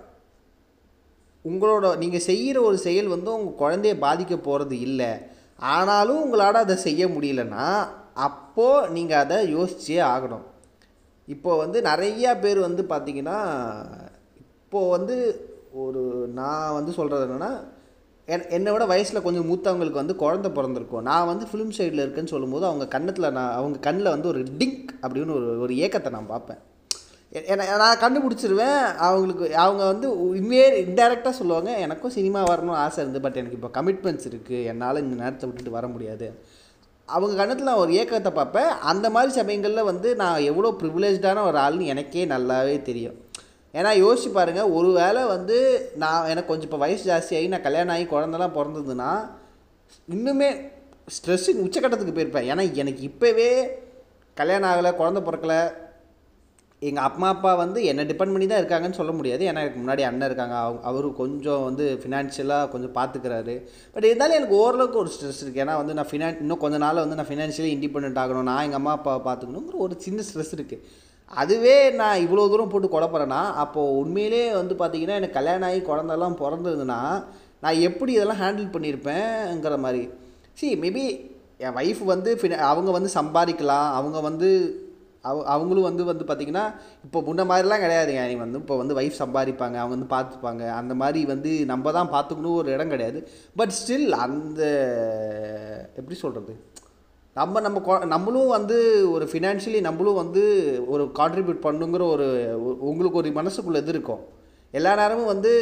உங்களோட நீங்கள் செய்கிற ஒரு செயல் வந்து உங்கள் குழந்தைய பாதிக்க போகிறது இல்லை. ஆனாலும் உங்களால் அதை செய்ய முடியலன்னா அப்போது நீங்கள் அதை யோசிச்சே ஆகணும். இப்போ வந்து நிறையா பேர் வந்து பார்த்திங்கன்னா இப்போது வந்து ஒரு நான் வந்து சொல்கிறது என்னென்னா என் என்னை விட வயசில் கொஞ்சம் மூத்தவங்களுக்கு வந்து குழந்த பிறந்திருக்கும். நான் வந்து ஃபிலிம் சைடில் இருக்கேன்னு சொல்லும்போது அவங்க கண்ணத்தில் நான் அவங்க கண்ணில் வந்து ஒரு டிங்க் அப்படின்னு ஒரு ஒரு ஏக்கத்தை நான் பார்ப்பேன். என்னை நான் கண்டுபிடிச்சிருவேன். அவங்களுக்கு அவங்க வந்து உண்மையே இன்டெரக்டாக சொல்லுவாங்க எனக்கும் சினிமா வரணும்னு ஆசை இருந்து பட் எனக்கு இப்போ கமிட்மெண்ட்ஸ் இருக்குது என்னால் இந்த நேரத்தை விட்டுட்டு வர முடியாது. அவங்க கண்ணத்தில் நான் ஒரு ஏக்கத்தை பார்ப்பேன். அந்த மாதிரி சமயங்களில் வந்து நான் எவ்வளோ ப்ரிவிலேஜான ஒரு ஆள்னு எனக்கே நல்லாவே தெரியும். ஏன்னா யோசிச்சு பாருங்கள் ஒரு வேளை வந்து நான் எனக்கு கொஞ்சம் இப்போ வயசு ஜாஸ்தியாகி நான் கல்யாணம் ஆகி குழந்தெல்லாம் பிறந்ததுன்னா இன்னுமே ஸ்ட்ரெஸ்ஸு உச்சக்கட்டத்துக்கு போயிருப்பேன். ஏன்னா எனக்கு இப்போவே கல்யாணம் ஆகலை குழந்த பிறக்கல. எங்கள் அம்மா அப்பா வந்து என்னை டிபெண்ட் பண்ணி தான் இருக்காங்கன்னு சொல்ல முடியாது. ஏன்னா எனக்கு முன்னாடி அண்ணன் இருக்காங்க. அவ அவரு கொஞ்சம் வந்து ஃபினான்ஷியலாக கொஞ்சம் பார்த்துக்கிறாரு பட் இருந்தாலும் எனக்கு ஓரளவுக்கு ஒரு ஸ்ட்ரெஸ் இருக்குது ஏன்னா வந்து நான் ஃபினான் இன்னும் கொஞ்ச நாள் வந்து நான் ஃபினான்ஷியலி இண்டிபெண்ட் ஆகணும். நான் எங்கள் அம்மா அப்பாவை பார்த்துக்கணுங்கிற ஒரு சின்ன ஸ்ட்ரெஸ் இருக்குது அதுவே நான் இவ்வளோ தூரம் போட்டு குழப்பறேன்னா அப்போது உண்மையிலே வந்து பார்த்திங்கன்னா எனக்கு கல்யாணம் ஆகி குழந்தெல்லாம் பிறந்ததுன்னா நான் எப்படி இதெல்லாம் ஹேண்டில் பண்ணியிருப்பேங்கிற மாதிரி. சி மேபி என் ஒய்ஃப் வந்து ஃபின அவங்க வந்து சம்பாதிக்கலாம். அவங்க வந்து அவ அவங்களும் வந்து வந்து பார்த்திங்கன்னா இப்போ முன்ன மாதிரிலாம் கிடையாதுங்க நீ வந்து இப்போ வந்து ஒய்ஃப் சம்பாதிப்பாங்க அவங்க வந்து பார்த்துப்பாங்க. அந்த மாதிரி வந்து நம்ம தான் பார்த்துக்கணும் ஒரு இடம் கிடையாது. பட் ஸ்டில் அந்த எப்படி சொல்கிறது நம்ம நம்ம கொ- நம்மளும் வந்து ஒரு ஃபினான்ஷியலி நம்மளும் வந்து ஒரு கான்ட்ரிபியூட் பண்ணுங்கிற ஒரு உங்களுக்கு ஒரு மனசுக்குள்ள இது இருக்கும். எல்லா நேரமும் வந்து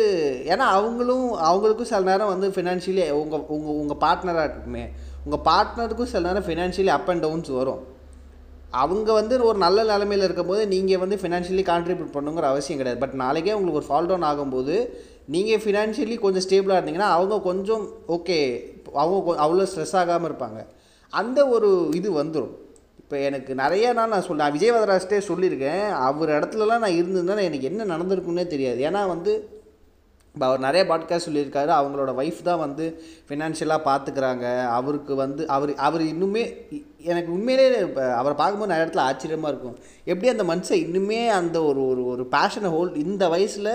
ஏன்னா அவங்களும் அவங்களுக்கும் சில நேரம் வந்து ஃபினான்ஷியலி உங்கள் உங்கள் உங்கள் பார்ட்னராக இருக்குமே உங்கள் பார்ட்னருக்கும் சில நேரம் ஃபினான்ஷியலி அப் அண்ட் டவுன்ஸ் வரும். அவங்க வந்து ஒரு நல்ல நிலமையில் இருக்கும்போது நீங்கள் வந்து ஃபினான்ஷியலி கான்ட்ரிபியூட் பண்ணுங்கிற அவசியம் கிடையாது. பட் நாளைக்கே உங்களுக்கு ஒரு ஃபால் டவுன் ஆகும்போது நீங்கள் ஃபினான்ஷியலி கொஞ்சம் ஸ்டேபிளாக இருந்தீங்கன்னா அவங்க கொஞ்சம் ஓகே அவங்க அவ்வளோ ஸ்ட்ரெஸ் ஆகாமல் இருப்பாங்க. அந்த ஒரு இது வந்துடும் இப்போ எனக்கு நிறைய நாள் நான் சொல்ல விஜயவதராஜ்டே சொல்லியிருக்கேன். அவர் இடத்துலலாம் நான் இருந்திருந்தேன் எனக்கு என்ன நடந்திருக்குன்னே தெரியாது. ஏன்னா வந்து இப்போ அவர் நிறைய பாட்காஸ்ட் சொல்லியிருக்காரு. அவங்களோட ஒய்ஃப் தான் வந்து ஃபினான்ஷியலாக பார்த்துக்கிறாங்க அவருக்கு வந்து அவர் அவர் இன்னுமே எனக்கு உண்மையிலே இப்போ அவரை பார்க்கும்போது நிறைய இடத்துல ஆச்சரியமாக இருக்கும். எப்படி அந்த மனுஷன் இன்னுமே அந்த ஒரு ஒரு ஒரு பேஷனை ஹோல்ட் இந்த வயசில்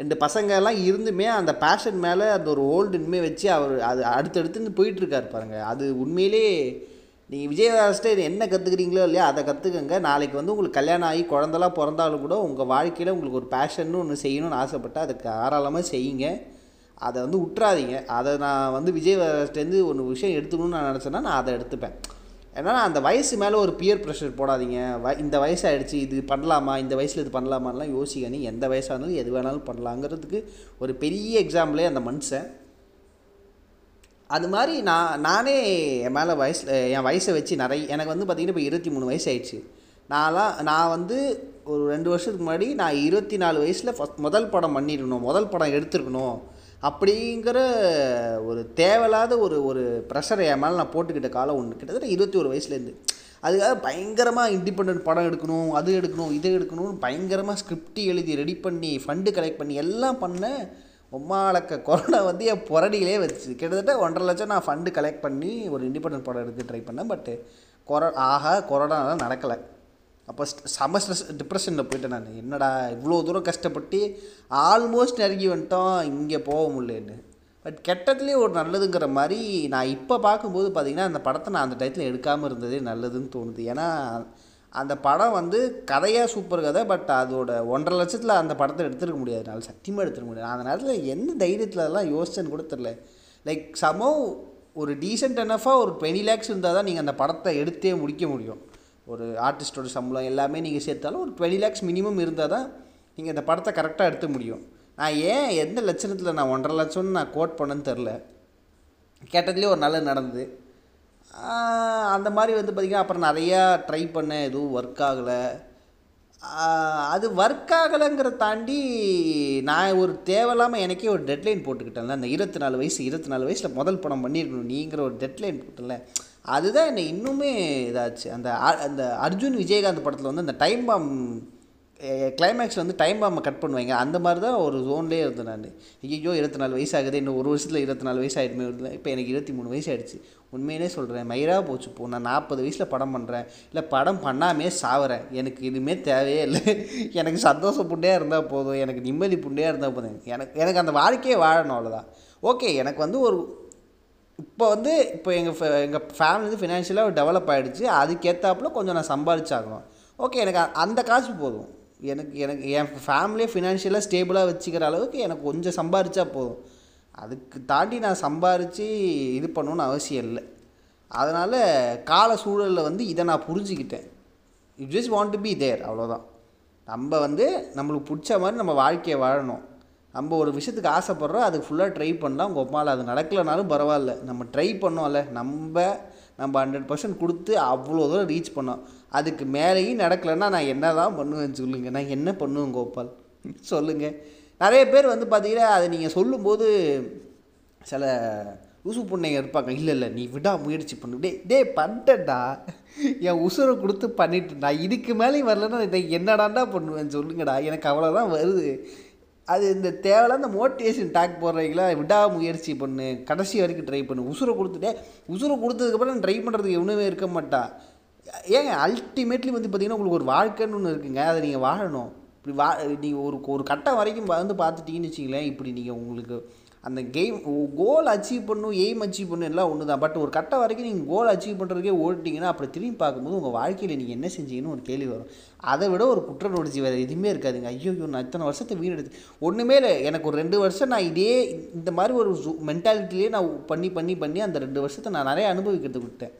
ரெண்டு பசங்க எல்லாம் இருந்துமே அந்த பேஷன் மேலே அந்த ஒரு ஓல்டு இனிமே வச்சு அவர் அது அடுத்தடுத்துன்னு போயிட்டுருக்காரு பாருங்கள் அது உண்மையிலே நீங்கள் விஜயதாஸ்ட்டே என்ன கற்றுக்குறீங்களோ இல்லையா அதை கற்றுக்கங்க நாளைக்கு வந்து உங்களுக்கு கல்யாணம் ஆகி குழந்தெல்லாம் பிறந்தாலும் கூட உங்கள் வாழ்க்கையில் உங்களுக்கு ஒரு பேஷன்னு ஒன்று செய்யணும்னு ஆசைப்பட்டால் அதுக்கு தாராளமாக செய்யுங்க. அதை வந்து விட்றாதீங்க அதை நான் வந்து விஜயதாஸ்டேருந்து ஒன்று விஷயம் எடுத்துக்கணும்னு நான் நினச்சேன்னா நான் அதை எடுத்துப்பேன். ஏன்னா அந்த வயசு மேலே ஒரு பியர் ப்ரெஷர் போடாதீங்க. வ இந்த வயசாகிடுச்சு இது பண்ணலாமா இந்த வயசில் இது பண்ணலாமான்லாம் யோசிக்க நீ எந்த வயசாக இருந்தாலும் எது வேணாலும் பண்ணலாங்கிறதுக்கு ஒரு பெரிய எக்ஸாம்பிளே அந்த மனுஷன். அது மாதிரி நான் நானே என் மேலே வயசில் என் வயசை வச்சு நிறைய எனக்கு வந்து பார்த்திங்கன்னா இப்போ இருபத்தி மூணு வயசு ஆயிடுச்சு நான்லாம் நான் வந்து ஒரு ரெண்டு வருஷத்துக்கு முன்னாடி நான் இருபத்தி நாலு வயசில் ஃபஸ்ட் முதல் படம் பண்ணிடணும் முதல் படம் எடுத்துருக்கணும். அப்படிங்கிற ஒரு தேவையில்லாத ஒரு ஒரு ப்ரெஷரை என் மேலே நான் போட்டுக்கிட்ட காலம் ஒன்று கிட்டத்தட்ட இருபத்தி ஒரு வயசுலேருந்து. அதுக்காக பயங்கரமாக இண்டிபெண்ட் படம் எடுக்கணும் அது எடுக்கணும் இது எடுக்கணும்னு பயங்கரமாக ஸ்கிரிப்டி எழுதி ரெடி பண்ணி ஃபண்டு கலெக்ட் பண்ணி எல்லாம் பண்ண உம்மாளக்க கொரோனா வந்து என் புரடியிலே வச்சு கிட்டத்தட்ட ஒன்றரை லட்சம் நான் ஃபண்டு கலெக்ட் பண்ணி ஒரு இண்டிபெண்ட் படம் எடுக்க ட்ரை பண்ணேன் பட்டு கொரோ ஆஹா கொரோனா நடக்கலை. அப்போ செம ஸ்ட்ரெஸ் டிப்ரெஷனில் போயிட்டேன் நான். என்னடா இவ்வளோ தூரம் கஷ்டப்பட்டு ஆல்மோஸ்ட் நெருங்கி வந்துட்டோம் இங்கே போக முடியலன்னு. பட் கெட்டதுலேயே ஒரு நல்லதுங்கிற மாதிரி நான் இப்போ பார்க்கும்போது பார்த்திங்கன்னா அந்த படத்தை நான் அந்த டயத்தில் எடுக்காமல் இருந்ததே நல்லதுன்னு தோணுது. ஏன்னா அந்த படம் வந்து கதையாக சூப்பர் கதை பட் அதோட ஒன்றரை லட்சத்தில் அந்த படத்தை எடுத்துருக்க முடியாது. என்னால் சத்தியமாக எடுத்துருக்க முடியாது. அந்த நேரத்தில் எந்த தைரியத்தில் அதெல்லாம் யோசிச்சேன்னு கூட தெரில லைக் சமோ ஒரு டீசென்ட் என்னஃபாக ஒரு டுவெண்ட்டி லேக்ஸ் இருந்தால் தான் நீங்கள் அந்த படத்தை எடுத்தே முடிக்க முடியும். ஒரு ஆர்டிஸ்டோட சம்பளம் எல்லாமே நீங்கள் சேர்த்தாலும் ஒரு டுவெண்ட்டி லேக்ஸ் மினிமம் இருந்தால் தான் நீங்கள் இந்த படத்தை கரெக்டாக எடுக்க முடியும். நான் ஏன் எந்த லட்சணத்தில் நான் ஒன்றரை லட்சம்னு நான் கோட் பண்ணேன்னு தெரில கேட்டதுலேயே ஒரு நல்லது நடந்தது. அந்த மாதிரி வந்து பார்த்திங்கன்னா அப்புறம் நிறையா ட்ரை பண்ணேன். எதுவும் ஒர்க் ஆகலை. அது ஒர்க் ஆகலைங்கிறத தாண்டி நான் ஒரு தேவையில்லாமல் எனக்கே ஒரு டெட்லைன் போட்டுக்கிட்டேன்ல. அந்த இருபத்தி நாலு வயசு இருபத்தி நாலு வயசில் முதல் படம் பண்ணியிருக்கணும். நீங்கிற ஒரு டெட்லைன் போட்டல அதுதான் என்னை இன்னுமே இதாச்சு. அந்த அ- அந்த அர்ஜுன் விஜயகாந்த் படத்தில் வந்து அந்த டைம் பாம் கிளைமேக்ஸ் வந்து டைம் பாம்பை கட் பண்ணுவாங்க. அந்த மாதிரி தான் ஒரு ஜோன்லேயே இருந்தேன் நான். ஐயோ இருபத்தி நாலு வயசு ஆகுது இன்னும் ஒரு வருஷத்தில் இருபத்தி நாலு வயசு ஆகிடுமே இப்போ எனக்கு இருபத்தி மூணு வயசு ஆகிடுச்சு உண்மையிலே சொல்கிறேன் மயிராக போச்சு போ. நான் நாற்பது வயசில் படம் பண்ணுறேன் இல்லை படம் பண்ணாமே சாவறேன். எனக்கு இதுவுமே தேவையே இல்லை. எனக்கு சந்தோஷம் புண்டையாக இருந்தால் போதும். எனக்கு நிம்மதி புண்டையாக இருந்தால் போதும். எனக்கு எனக்கு அந்த வாழ்க்கையே வாழணும் அவ்வளோதான் ஓகே எனக்கு வந்து ஒரு இப்போ வந்து இப்போ எங்கள் எங்கள் ஃபேமிலி வந்து ஃபினான்ஷியலாக டெவலப் ஆகிடுச்சு அதுக்கேற்றாப்புல கொஞ்சம் நான் சம்பாதிச்சாகணும். ஓகே எனக்கு அந்த காசு போதும். எனக்கு எனக்கு என் ஃபேமிலியை ஃபினான்ஷியலாக ஸ்டேபிளாக வச்சுக்கிற அளவுக்கு எனக்கு கொஞ்சம் சம்பாதிச்சா போதும். அதுக்கு தாண்டி நான் சம்பாரித்து இது பண்ணணும்னு அவசியம் இல்லை. அதனால் கால சூழலில் வந்து இதை நான் புரிஞ்சுக்கிட்டேன். You just want to be there அவ்வளோதான் நம்ம வந்து நம்மளுக்கு பிடிச்ச மாதிரி நம்ம வாழ்க்கையை வாழணும். நம்ம ஒரு விஷயத்துக்கு ஆசைப்படுறோம் அதுக்கு ஃபுல்லாக ட்ரை பண்ணலாம் உங்கள் அம்மாவில் அது நடக்கலைனாலும் பரவாயில்ல. நம்ம ட்ரை பண்ணோம்ல நம்ம நம்ம ஹண்ட்ரட் பர்சன்ட் கொடுத்து அவ்வளோ தூரம் ரீச் பண்ணோம். அதுக்கு மேலேயும் நடக்கலைன்னா நான் என்ன தான் பண்ணுவேன் சொல்லுங்கள் நான் என்ன பண்ணுவேன் கோபால்? சொல்லுங்கள் நிறைய பேர் வந்து பார்த்தீங்கன்னா அதை நீங்கள் சொல்லும்போது சில உசு பொண்ணைங்க இருப்பாங்க. இல்லை இல்லை நீ விடா முயற்சி பண்ணு. டே டே பண்ணிட்டேன்டா என் உசுரை கொடுத்து பண்ணிட்டேன்டா இதுக்கு மேலேயும் வரலன்னா இதை என்னடாண்டா பண்ணுவேன் சொல்லுங்கடா. எனக்கு அவ்வளோதான் வருது. அது இந்த தேவையில்லாத மோட்டிவேஷன் டாக் போடுறீங்களா விடா முயற்சி பண்ணு. கடைசி வரைக்கும் ட்ரை பண்ணு. உசுரை கொடுத்துட்டே உசுரை கொடுத்ததுக்கப்புறம் ட்ரை பண்ணுறதுக்கு எவனுமே இருக்க மாட்டா. ஏங்க அல்டிமேட்லி வந்து பார்த்தீங்கன்னா உங்களுக்கு ஒரு வாழ்க்கைன்னு ஒன்று இருக்குங்க. அதை நீங்கள் வாழணும். இப்படி வா நீங்கள் ஒரு ஒரு கட்டம் வரைக்கும் வந்து பார்த்துட்டீங்கன்னு வச்சிங்களேன் இப்படி நீங்கள் உங்களுக்கு அந்த கேம் கோல் அச்சீவ் பண்ணும் எய்ம் அச்சீவ் பண்ணும் எல்லாம் ஒன்று தான் பட் ஒரு கட்ட வரைக்கும் நீங்கள் கோல் அச்சீவ் பண்ணுறதுக்கே ஓடிட்டீங்கன்னா அப்புறம் திரும்பி பார்க்கும்போது உங்கள் வாழ்க்கையில் நீங்கள் என்ன செஞ்சீங்கன்னு ஒரு கேள்வி வரும். அதை விட ஒரு குற்ற உணர்ச்சி வேறு எதுவுமே இருக்காதுங்க. ஐயோ நான் இத்தனை வருஷத்தை வீணெடுத்து ஒன்றுமே இல்லை. எனக்கு ஒரு ரெண்டு வருஷம் நான் இதே இந்த மாதிரி ஒரு மென்டாலிட்டிலே நான் பண்ணி பண்ணி பண்ணி அந்த ரெண்டு வருஷத்தை நான் நிறைய அனுபவிக்கிறதுக்கு விட்டேன்.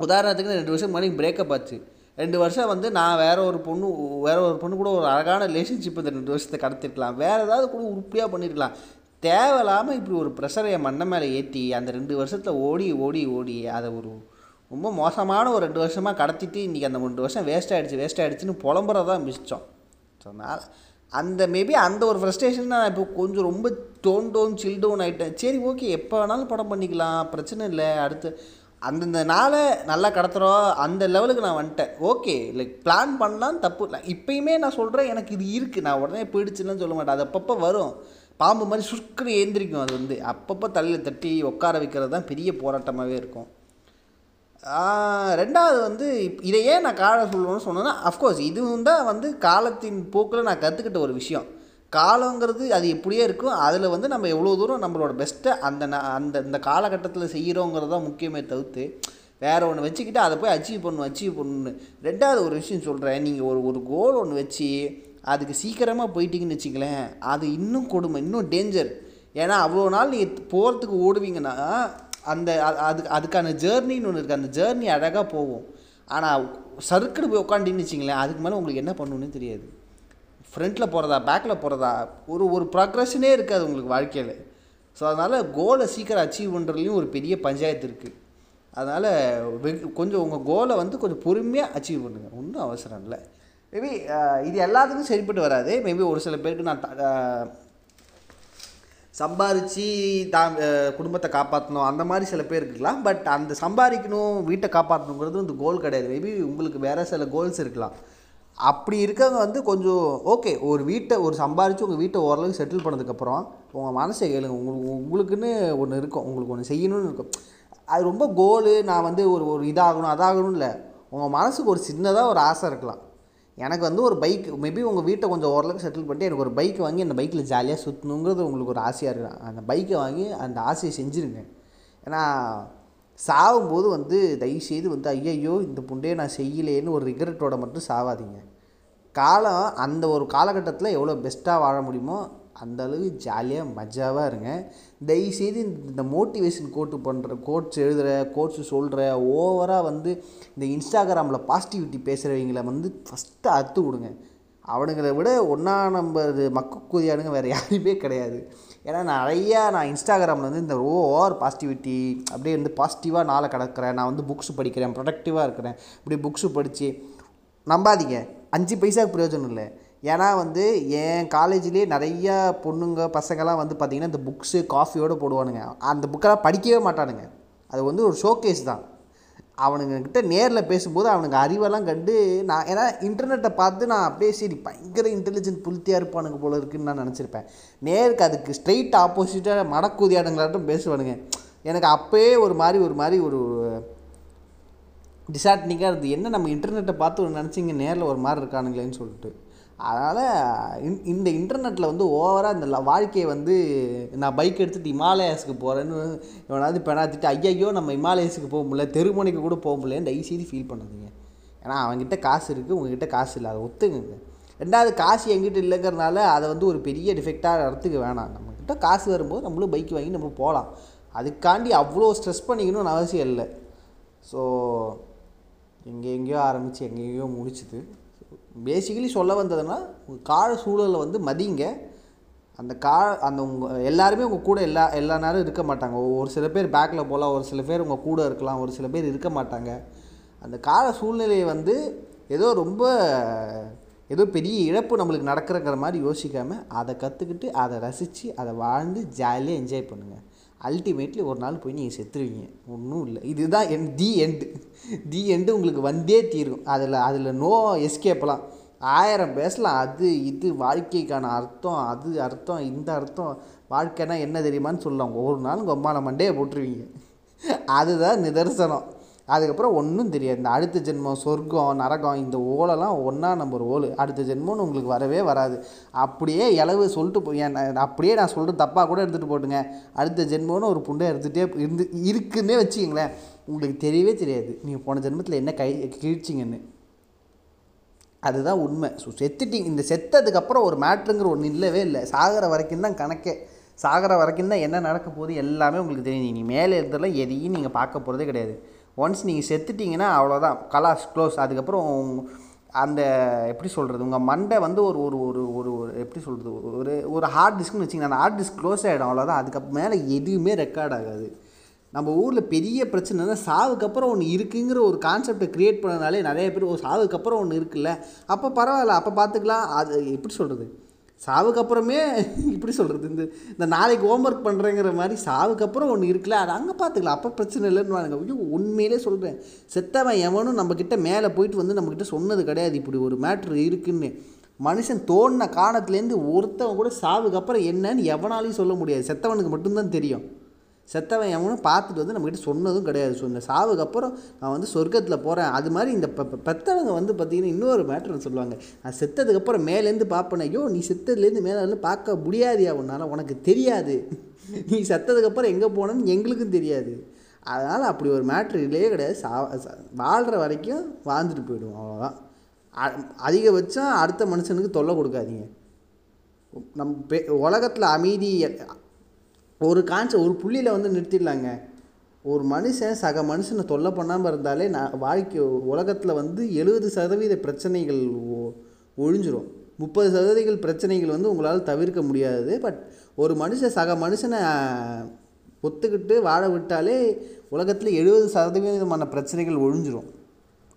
உதாரணத்துக்கு ரெண்டு வருஷம் முன்னாடி பிரேக்கப் ஆச்சு. ரெண்டு வருஷம் வந்து நான் வேற ஒரு பொண்ணு வேற ஒரு பொண்ணு கூட ஒரு அழகான ரிலேஷன்ஷிப் இந்த ரெண்டு வருஷத்தை கடத்திருக்கலாம். வேற ஏதாவது கூட உருப்படியாக பண்ணியிருக்கலாம் தேவையில்லாமல் இப்படி ஒரு ப்ரெஷரை என் மேலே ஏற்றி அந்த ரெண்டு வருஷத்தில் ஓடி ஓடி ஓடி அதை ஒரு ரொம்ப மோசமான ஒரு ரெண்டு வருஷமாக கடத்திட்டு இன்றைக்கி அந்த ரெண்டு வருஷம் வேஸ்ட் ஆகிடுச்சு வேஸ்ட் ஆகிடுச்சின்னு புலம்புறதான் மிச்சம் ஸோ நான் அந்த மேபி அந்த ஒரு ஃப்ரஸ்ட்ரேஷன் நான் இப்போ கொஞ்சம் ரொம்ப டோன் டோன் சில் டவுன் ஆகிட்டேன் சரி ஓகே எப்போ வேணாலும் படம் பண்ணிக்கலாம் பிரச்சனை இல்லை. அடுத்து அந்தந்த நாளை நல்லா கடத்துகிறோம் அந்த லெவலுக்கு நான் வந்துட்டேன். ஓகே லைக் பிளான் பண்ணலாம் தப்பு இல்லை. இப்பயுமே நான் சொல்கிறேன் எனக்கு இது இருக்குது நான் உடனே போயிடுச்சுன்னு சொல்ல மாட்டேன். அது அப்பப்போ வரும். பாம்பு மாதிரி சுருக்குன்னு ஏந்திரிக்கும் அது வந்து. அப்பப்போ தலையில் தட்டி உட்கார வைக்கிறது தான் பெரிய போராட்டமாகவே இருக்கும். ரெண்டாவது வந்து இதை ஏன் நான் கால சொல்லணும்னு சொன்னேன்னா அஃப்கோர்ஸ் இதுவும் தான் வந்து காலத்தின் போக்கில் நான் கற்றுக்கிட்ட ஒரு விஷயம். காலங்கிறது அது எப்படியே இருக்கும். அதில் வந்து நம்ம எவ்வளோ தூரம் நம்மளோட பெஸ்ட்டை அந்த அந்த இந்த காலகட்டத்தில் செய்கிறோங்கிறது தான் முக்கியமே தவிர்த்து வேறு ஒன்று வச்சுக்கிட்டு அதை போய் அச்சீவ் பண்ணணும் அச்சீவ் பண்ணணும்னு. ரெண்டாவது ஒரு விஷயம் சொல்கிறேன் நீங்கள் ஒரு ஒரு கோல் ஒன்று வச்சு அதுக்கு சீக்கிரமாக போயிட்டீங்கன்னு வச்சுங்களேன் அது இன்னும் கொடுமை இன்னும் டேஞ்சர் ஏன்னா அவ்வளோ நாள் நீங்கள் போகிறதுக்கு ஓடுவீங்கன்னா அந்த அது அதுக்கான ஜேர்னின்னு ஒன்று இருக்குது அந்த ஜேர்னி அழகாக போகும். ஆனால் சறுக்குன்னு போய் உட்காண்டின்னு வச்சிங்களேன் அதுக்கு மேலே உங்களுக்கு என்ன பண்ணணுன்னு தெரியாது. ஃப்ரண்ட்டில் போகிறதா பேக்கில் போகிறதா ஒரு ஒரு ப்ராக்ரஷனே இருக்காது உங்களுக்கு வாழ்க்கையில். ஸோ அதனால் கோலை சீக்கிரம் அச்சீவ் பண்ணுறதுலையும் ஒரு பெரிய பஞ்சாயத்து இருக்குது அதனால் வெ கொஞ்சம் உங்கள் கோலை வந்து கொஞ்சம் பொறுமையாக அச்சீவ் பண்ணுங்கள் ஒன்றும் அவசரம் இல்லை. மேபி uh, இது எல்லாத்துக்கும் சரிப்பட்டு வராது. மேபி ஒரு சில பேருக்கு நான் சம்பாரித்து தான் குடும்பத்தை காப்பாற்றணும் அந்த மாதிரி சில பேர் இருக்கலாம். பட் அந்த சம்பாதிக்கணும் வீட்டை காப்பாற்றணுங்கிறது இந்த கோல் கிடையாது. மேபி உங்களுக்கு வேறு சில கோல்ஸ் இருக்கலாம். அப்படி இருக்கவங்க வந்து கொஞ்சம் ஓகே ஒரு வீட்டை ஒரு சம்பாரித்து உங்கள் வீட்டை ஓரளவுக்கு செட்டில் பண்ணதுக்கப்புறம் உங்கள் மனசை கேளுங்க. உங்களுக்கு உங்களுக்குன்னு ஒன்று இருக்கும். உங்களுக்கு ஒன்று செய்யணும்னு இருக்கும். அது ரொம்ப கோலு நான் வந்து ஒரு ஒரு இதாகணும் அதாகணும் இல்லை. உங்கள் மனசுக்கு ஒரு சின்னதாக ஒரு ஆசை இருக்கலாம். எனக்கு வந்து ஒரு பைக் மேபி உங்கள் வீட்டை கொஞ்சம் ஓரளவுக்கு செட்டில் பண்ணிட்டு எனக்கு ஒரு பைக் வாங்கி அந்த பைக்கில் ஜாலியாக சுற்றணுங்கிறது உங்களுக்கு ஒரு ஆசையாக இருக்கும் அந்த பைக்கை வாங்கி அந்த ஆசையை செஞ்சுருங்க. ஏன்னா சாகும்போது வந்து தயவுசெய்து வந்து ஐயையோ இந்த புண்டையை நான் செய்யலேன்னு ஒரு ரிக்ரெட்டோட மட்டும் சாவாதீங்க. காலம் அந்த ஒரு காலகட்டத்தில் எவ்வளோ பெஸ்ட்டாக வாழ முடியுமோ அந்த அளவுக்கு ஜாலியாக மஜாவாக இருங்க. தயவுசெய்து இந்த மோட்டிவேஷன் கோட்டு பண்ணுற கோட்ஸ் எழுதுகிற கோட்ஸ் சொல்கிற ஓவராக வந்து இந்த இன்ஸ்டாகிராமில் பாசிட்டிவிட்டி பேசுகிறவங்கள வந்து ஃபஸ்ட்டு அறுத்து விடுங்க. அவனுங்களை விட ஒன்றா நம்ப மக்கு கூதியானுங்க வேறு யாருமே கிடையாது. ஏன்னா நிறையா நான் இன்ஸ்டாகிராமில் வந்து இந்த ஓவர் பாசிட்டிவிட்டி அப்படியே வந்து பாசிட்டிவாக நாளை கிடக்கிறேன். நான் வந்து புக்ஸ் படிக்கிறேன் ப்ரொடக்டிவாக இருக்கிறேன். இப்படி புக்ஸு படித்து நம்பாதீங்க. அஞ்சு பைசாவுக்கு பிரயோஜனம் இல்லை. ஏன்னா வந்து என் காலேஜ்லேயே நிறையா பொண்ணுங்க பசங்கள்லாம் வந்து பார்த்திங்கன்னா இந்த புக்ஸு காஃபியோடு போடுவானுங்க. அந்த புக்கெல்லாம் படிக்கவே மாட்டானுங்க. அது வந்து ஒரு ஷோகேஸ் தான். அவனுங்கக்கிட்ட நேரில் பேசும்போது அவனுங்க அறிவெல்லாம் கண்டு நான் ஏன்னா இன்டர்நெட்டை பார்த்து நான் அப்படியே சரி பயங்கர இன்டெலிஜென்ட் புளுத்தியாக இருப்பானுங்க போல இருக்குன்னு நான் நினச்சிருப்பேன். நேருக்கு அதுக்கு ஸ்ட்ரெயிட் ஆப்போசிட்டாக மடக்கூதியாடுங்களாட்டும் பேசுவானுங்க. எனக்கு அப்போயே ஒரு மாதிரி ஒரு மாதிரி ஒரு டிசார்ட்னிக்காக இருந்தது. என்ன நம்ம இன்டர்நெட்டை பார்த்து ஒரு நினச்சிங்க நேரில் ஒரு மாதிரி இருக்கானுங்களேன்னு சொல்லிட்டு. அதனால் இன் இந்த இன்டர்நெட்டில் வந்து ஓவராக இந்த வாழ்க்கையை வந்து நான் பைக் எடுத்துகிட்டு இமாலயாஸுக்கு போகிறேன்னு இவனாவது பெணாத்திட்டு ஐயையோ நம்ம இமாலயஸுக்கு போக முடியல தெருமணிக்கு கூட போக முடியலன்னு தயவுசெய்து ஃபீல் பண்ணுதுங்க. ஏன்னா அவங்ககிட்ட காசு இருக்குது உங்ககிட்ட காசு இல்லை அதை ஒத்துங்க ரெண்டாவது காசு எங்கிட்ட இல்லைங்கிறனால அதை வந்து ஒரு பெரிய டிஃபெக்டாக இடத்துக்கு வேணாம். நம்மக்கிட்ட காசு வரும்போது நம்மளும் பைக் வாங்கி நம்ம போகலாம். அதுக்காண்டி அவ்வளோ ஸ்ட்ரெஸ் பண்ணிக்கணும்னு அவசியம் இல்லை. ஸோ எங்கே எங்கேயோ ஆரம்பித்து எங்கெங்கேயோ முடிச்சுது. பேசிக்கலி சொல்ல வந்ததுன்னா கால சூழலை வந்து மதிங்க. அந்த கா அந்த உங்கள் எல்லாருமே உங்கள் கூட எல்லா எல்லா நேரம் இருக்க மாட்டாங்க. ஒரு சில பேர் பேக்கில் போகலாம் ஒரு சில பேர் உங்கள் கூட இருக்கலாம் ஒரு சில பேர் இருக்க மாட்டாங்க. அந்த கால சூழ்நிலையை வந்து ஏதோ ரொம்ப ஏதோ பெரிய இழப்பு நம்மளுக்கு நடக்கிறங்கிற மாதிரி யோசிக்காமல் அதை கற்றுக்கிட்டு அதை ரசித்து அதை வாழ்ந்து ஜாலியாக என்ஜாய் பண்ணுங்கள் அல்டிமேட்லி ஒரு நாள் போய் நீங்கள் செத்துருவீங்க. ஒன்றும் இல்லை. இதுதான் என் தி எண்டு தி எண்டு உங்களுக்கு வந்தே தீரும். அதில் அதில் நோ எஸ்கேப்லாம் ஆயிரம் பேசலாம். அது இது வாழ்க்கைக்கான அர்த்தம் அது அர்த்தம் இந்த அர்த்தம். வாழ்க்கைனா என்ன தெரியுமான்னு சொல்லலாம். ஒரு நாள் உங்கள் அம்மா மண்டையை போட்டுருவீங்க. அதுதான் நிதர்சனம். அதுக்கப்புறம் ஒன்றும் தெரியாது. இந்த அடுத்த ஜென்மம் சொர்க்கம் நரகம் இந்த ஓலெல்லாம் ஒன்றா நம்பர் ஓல். அடுத்த ஜென்மம்னு உங்களுக்கு வரவே வராது. அப்படியே இளவு சொல்லிட்டு போய் நான் அப்படியே நான் சொல்கிறது தப்பாக கூட எடுத்துகிட்டு போட்டுங்க. அடுத்த ஜென்மம்னு ஒரு புண்டை எடுத்துகிட்டே இருந்து இருக்குன்னே வச்சுக்கிங்களேன். உங்களுக்கு தெரியவே தெரியாது. நீங்கள் போன ஜென்மத்தில் என்ன கை கிழிச்சிங்கன்னு. அதுதான் உண்மை. ஸோ செத்துட்டிங்க. இந்த செத்ததுக்கப்புறம் ஒரு மேட்ருங்கிற ஒன்று இல்லவே இல்லை. சாகிற வரைக்கும் தான் கணக்கே. சாகிற வரைக்கும் தான் என்ன நடக்க போகுது எல்லாமே உங்களுக்கு தெரியும். நீங்கள் மேலே இருந்தெல்லாம் எதையும் நீங்கள் பார்க்க போகிறதே கிடையாது. ஒன்ஸ் நீங்கள் செத்துட்டிங்கன்னா அவ்வளோதான் கலாஸ் க்ளோஸ் அதுக்கப்புறம் அந்த எப்படி சொல்கிறது உங்கள் மண்டை வந்து ஒரு ஒரு ஒரு ஒரு ஒரு எப்படி சொல்கிறது ஒரு ஒரு ஹார்ட் டிஸ்க்னு வச்சிங்கன்னா அந்த ஹார்ட் டிஸ்க் க்ளோஸ் ஆகிடும் அவ்வளோதான் அதுக்கப்புறம் மேலே எதுவுமே ரெக்கார்ட் ஆகாது. நம்ம ஊரில் பெரிய பிரச்சனைனா சாவுக்கப்புறம் ஒன்று இருக்குங்கிற ஒரு கான்செப்டை க்ரியேட் பண்ணனாலே நிறைய பேர் ஒரு சாவுக்கப்புறம் ஒன்று இருக்குல்ல. அப்போ பரவாயில்ல. அப்போ பார்த்துக்கலாம் அது எப்படி சொல்கிறது சாவுக்கு அப்புறமே இப்படி சொல்கிறது இந்த இந்த நாளைக்கு ஹோம்ஒர்க் பண்ணுறேங்கிற மாதிரி சாவுக்கு அப்புறம் ஒன்று இருக்குல்ல அது அங்கே பார்த்துக்கலாம் அப்போ பிரச்சனை இல்லைன்னு வாங்க. ஐயோ உண்மையிலே சொல்கிறேன் செத்தவன் எவனும் நம்மக்கிட்ட மேலே போயிட்டு வந்து நம்மக்கிட்ட சொன்னது கிடையாது. இப்படி ஒரு மேட்ரு இருக்குன்னு. மனுஷன் தோணின காலத்துலேருந்து ஒருத்தவன் கூட சாவுக்கு அப்புறம் என்னன்னு எவனாலையும் சொல்ல முடியாது. செத்தவனுக்கு மட்டும்தான் தெரியும். செத்தவன் எவனும் பார்த்துட்டு வந்து நம்மக்கிட்ட சொன்னதும் கிடையாது. ஸோ இந்த சாவுக்கு அப்புறம் நான் வந்து சொர்க்கத்தில் போகிறேன் அது மாதிரி இந்த பெ பெத்தவங்க வந்து பார்த்திங்கன்னா இன்னொரு மேட்ரு சொல்லுவாங்க. நான் செத்ததுக்கப்புறம் மேலேருந்து பார்ப்பேன் ஐயோ நீ செத்ததுலேருந்து மேலே வந்து பார்க்க முடியாதியா உன்னால்? உனக்கு தெரியாது. [laughs] நீ செத்ததுக்கப்புறம் எங்கே போனேன்னு எங்களுக்கும் தெரியாது. அதனால் அப்படி ஒரு மேட்ரு இல்லையே கிடையாது. சா வாழ்கிற வரைக்கும் வாழ்ந்துட்டு போயிடுவோம் அவ்வளோதான் அ- அதிகபட்சம் அடுத்த மனுஷனுக்கு தொல்லை கொடுக்காதீங்க. நம் பெ உலகத்தில் அமைதி ஒரு கான்ச ஒரு புள்ளியில் வந்து நிறுத்திடலாங்க. ஒரு மனுஷன் சக மனுஷனை தொல்லை பண்ணாமல் இருந்தாலே நான் வாழ்க்கை உலகத்தில் வந்து எழுபது சதவீத பிரச்சனைகள் ஒ- ஒழிஞ்சிரும். முப்பது சதவீதங்கள் பிரச்சனைகள் வந்து உங்களால் தவிர்க்க முடியாது. பட் ஒரு மனுஷன் சக மனுஷனை ஒத்துக்கிட்டு வாழ விட்டாலே உலகத்தில் எழுபது சதவீதமான பிரச்சனைகள் ஒழிஞ்சிரும்.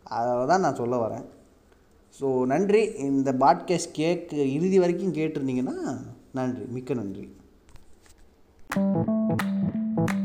அதை தான் நான் சொல்ல வரேன். ஸோ நன்றி. இந்த பாட்காஸ்ட் கேக்கு இறுதி வரைக்கும் கேட்டிருந்தீங்கன்னா நன்றி. மிக்க நன்றி. Thank you.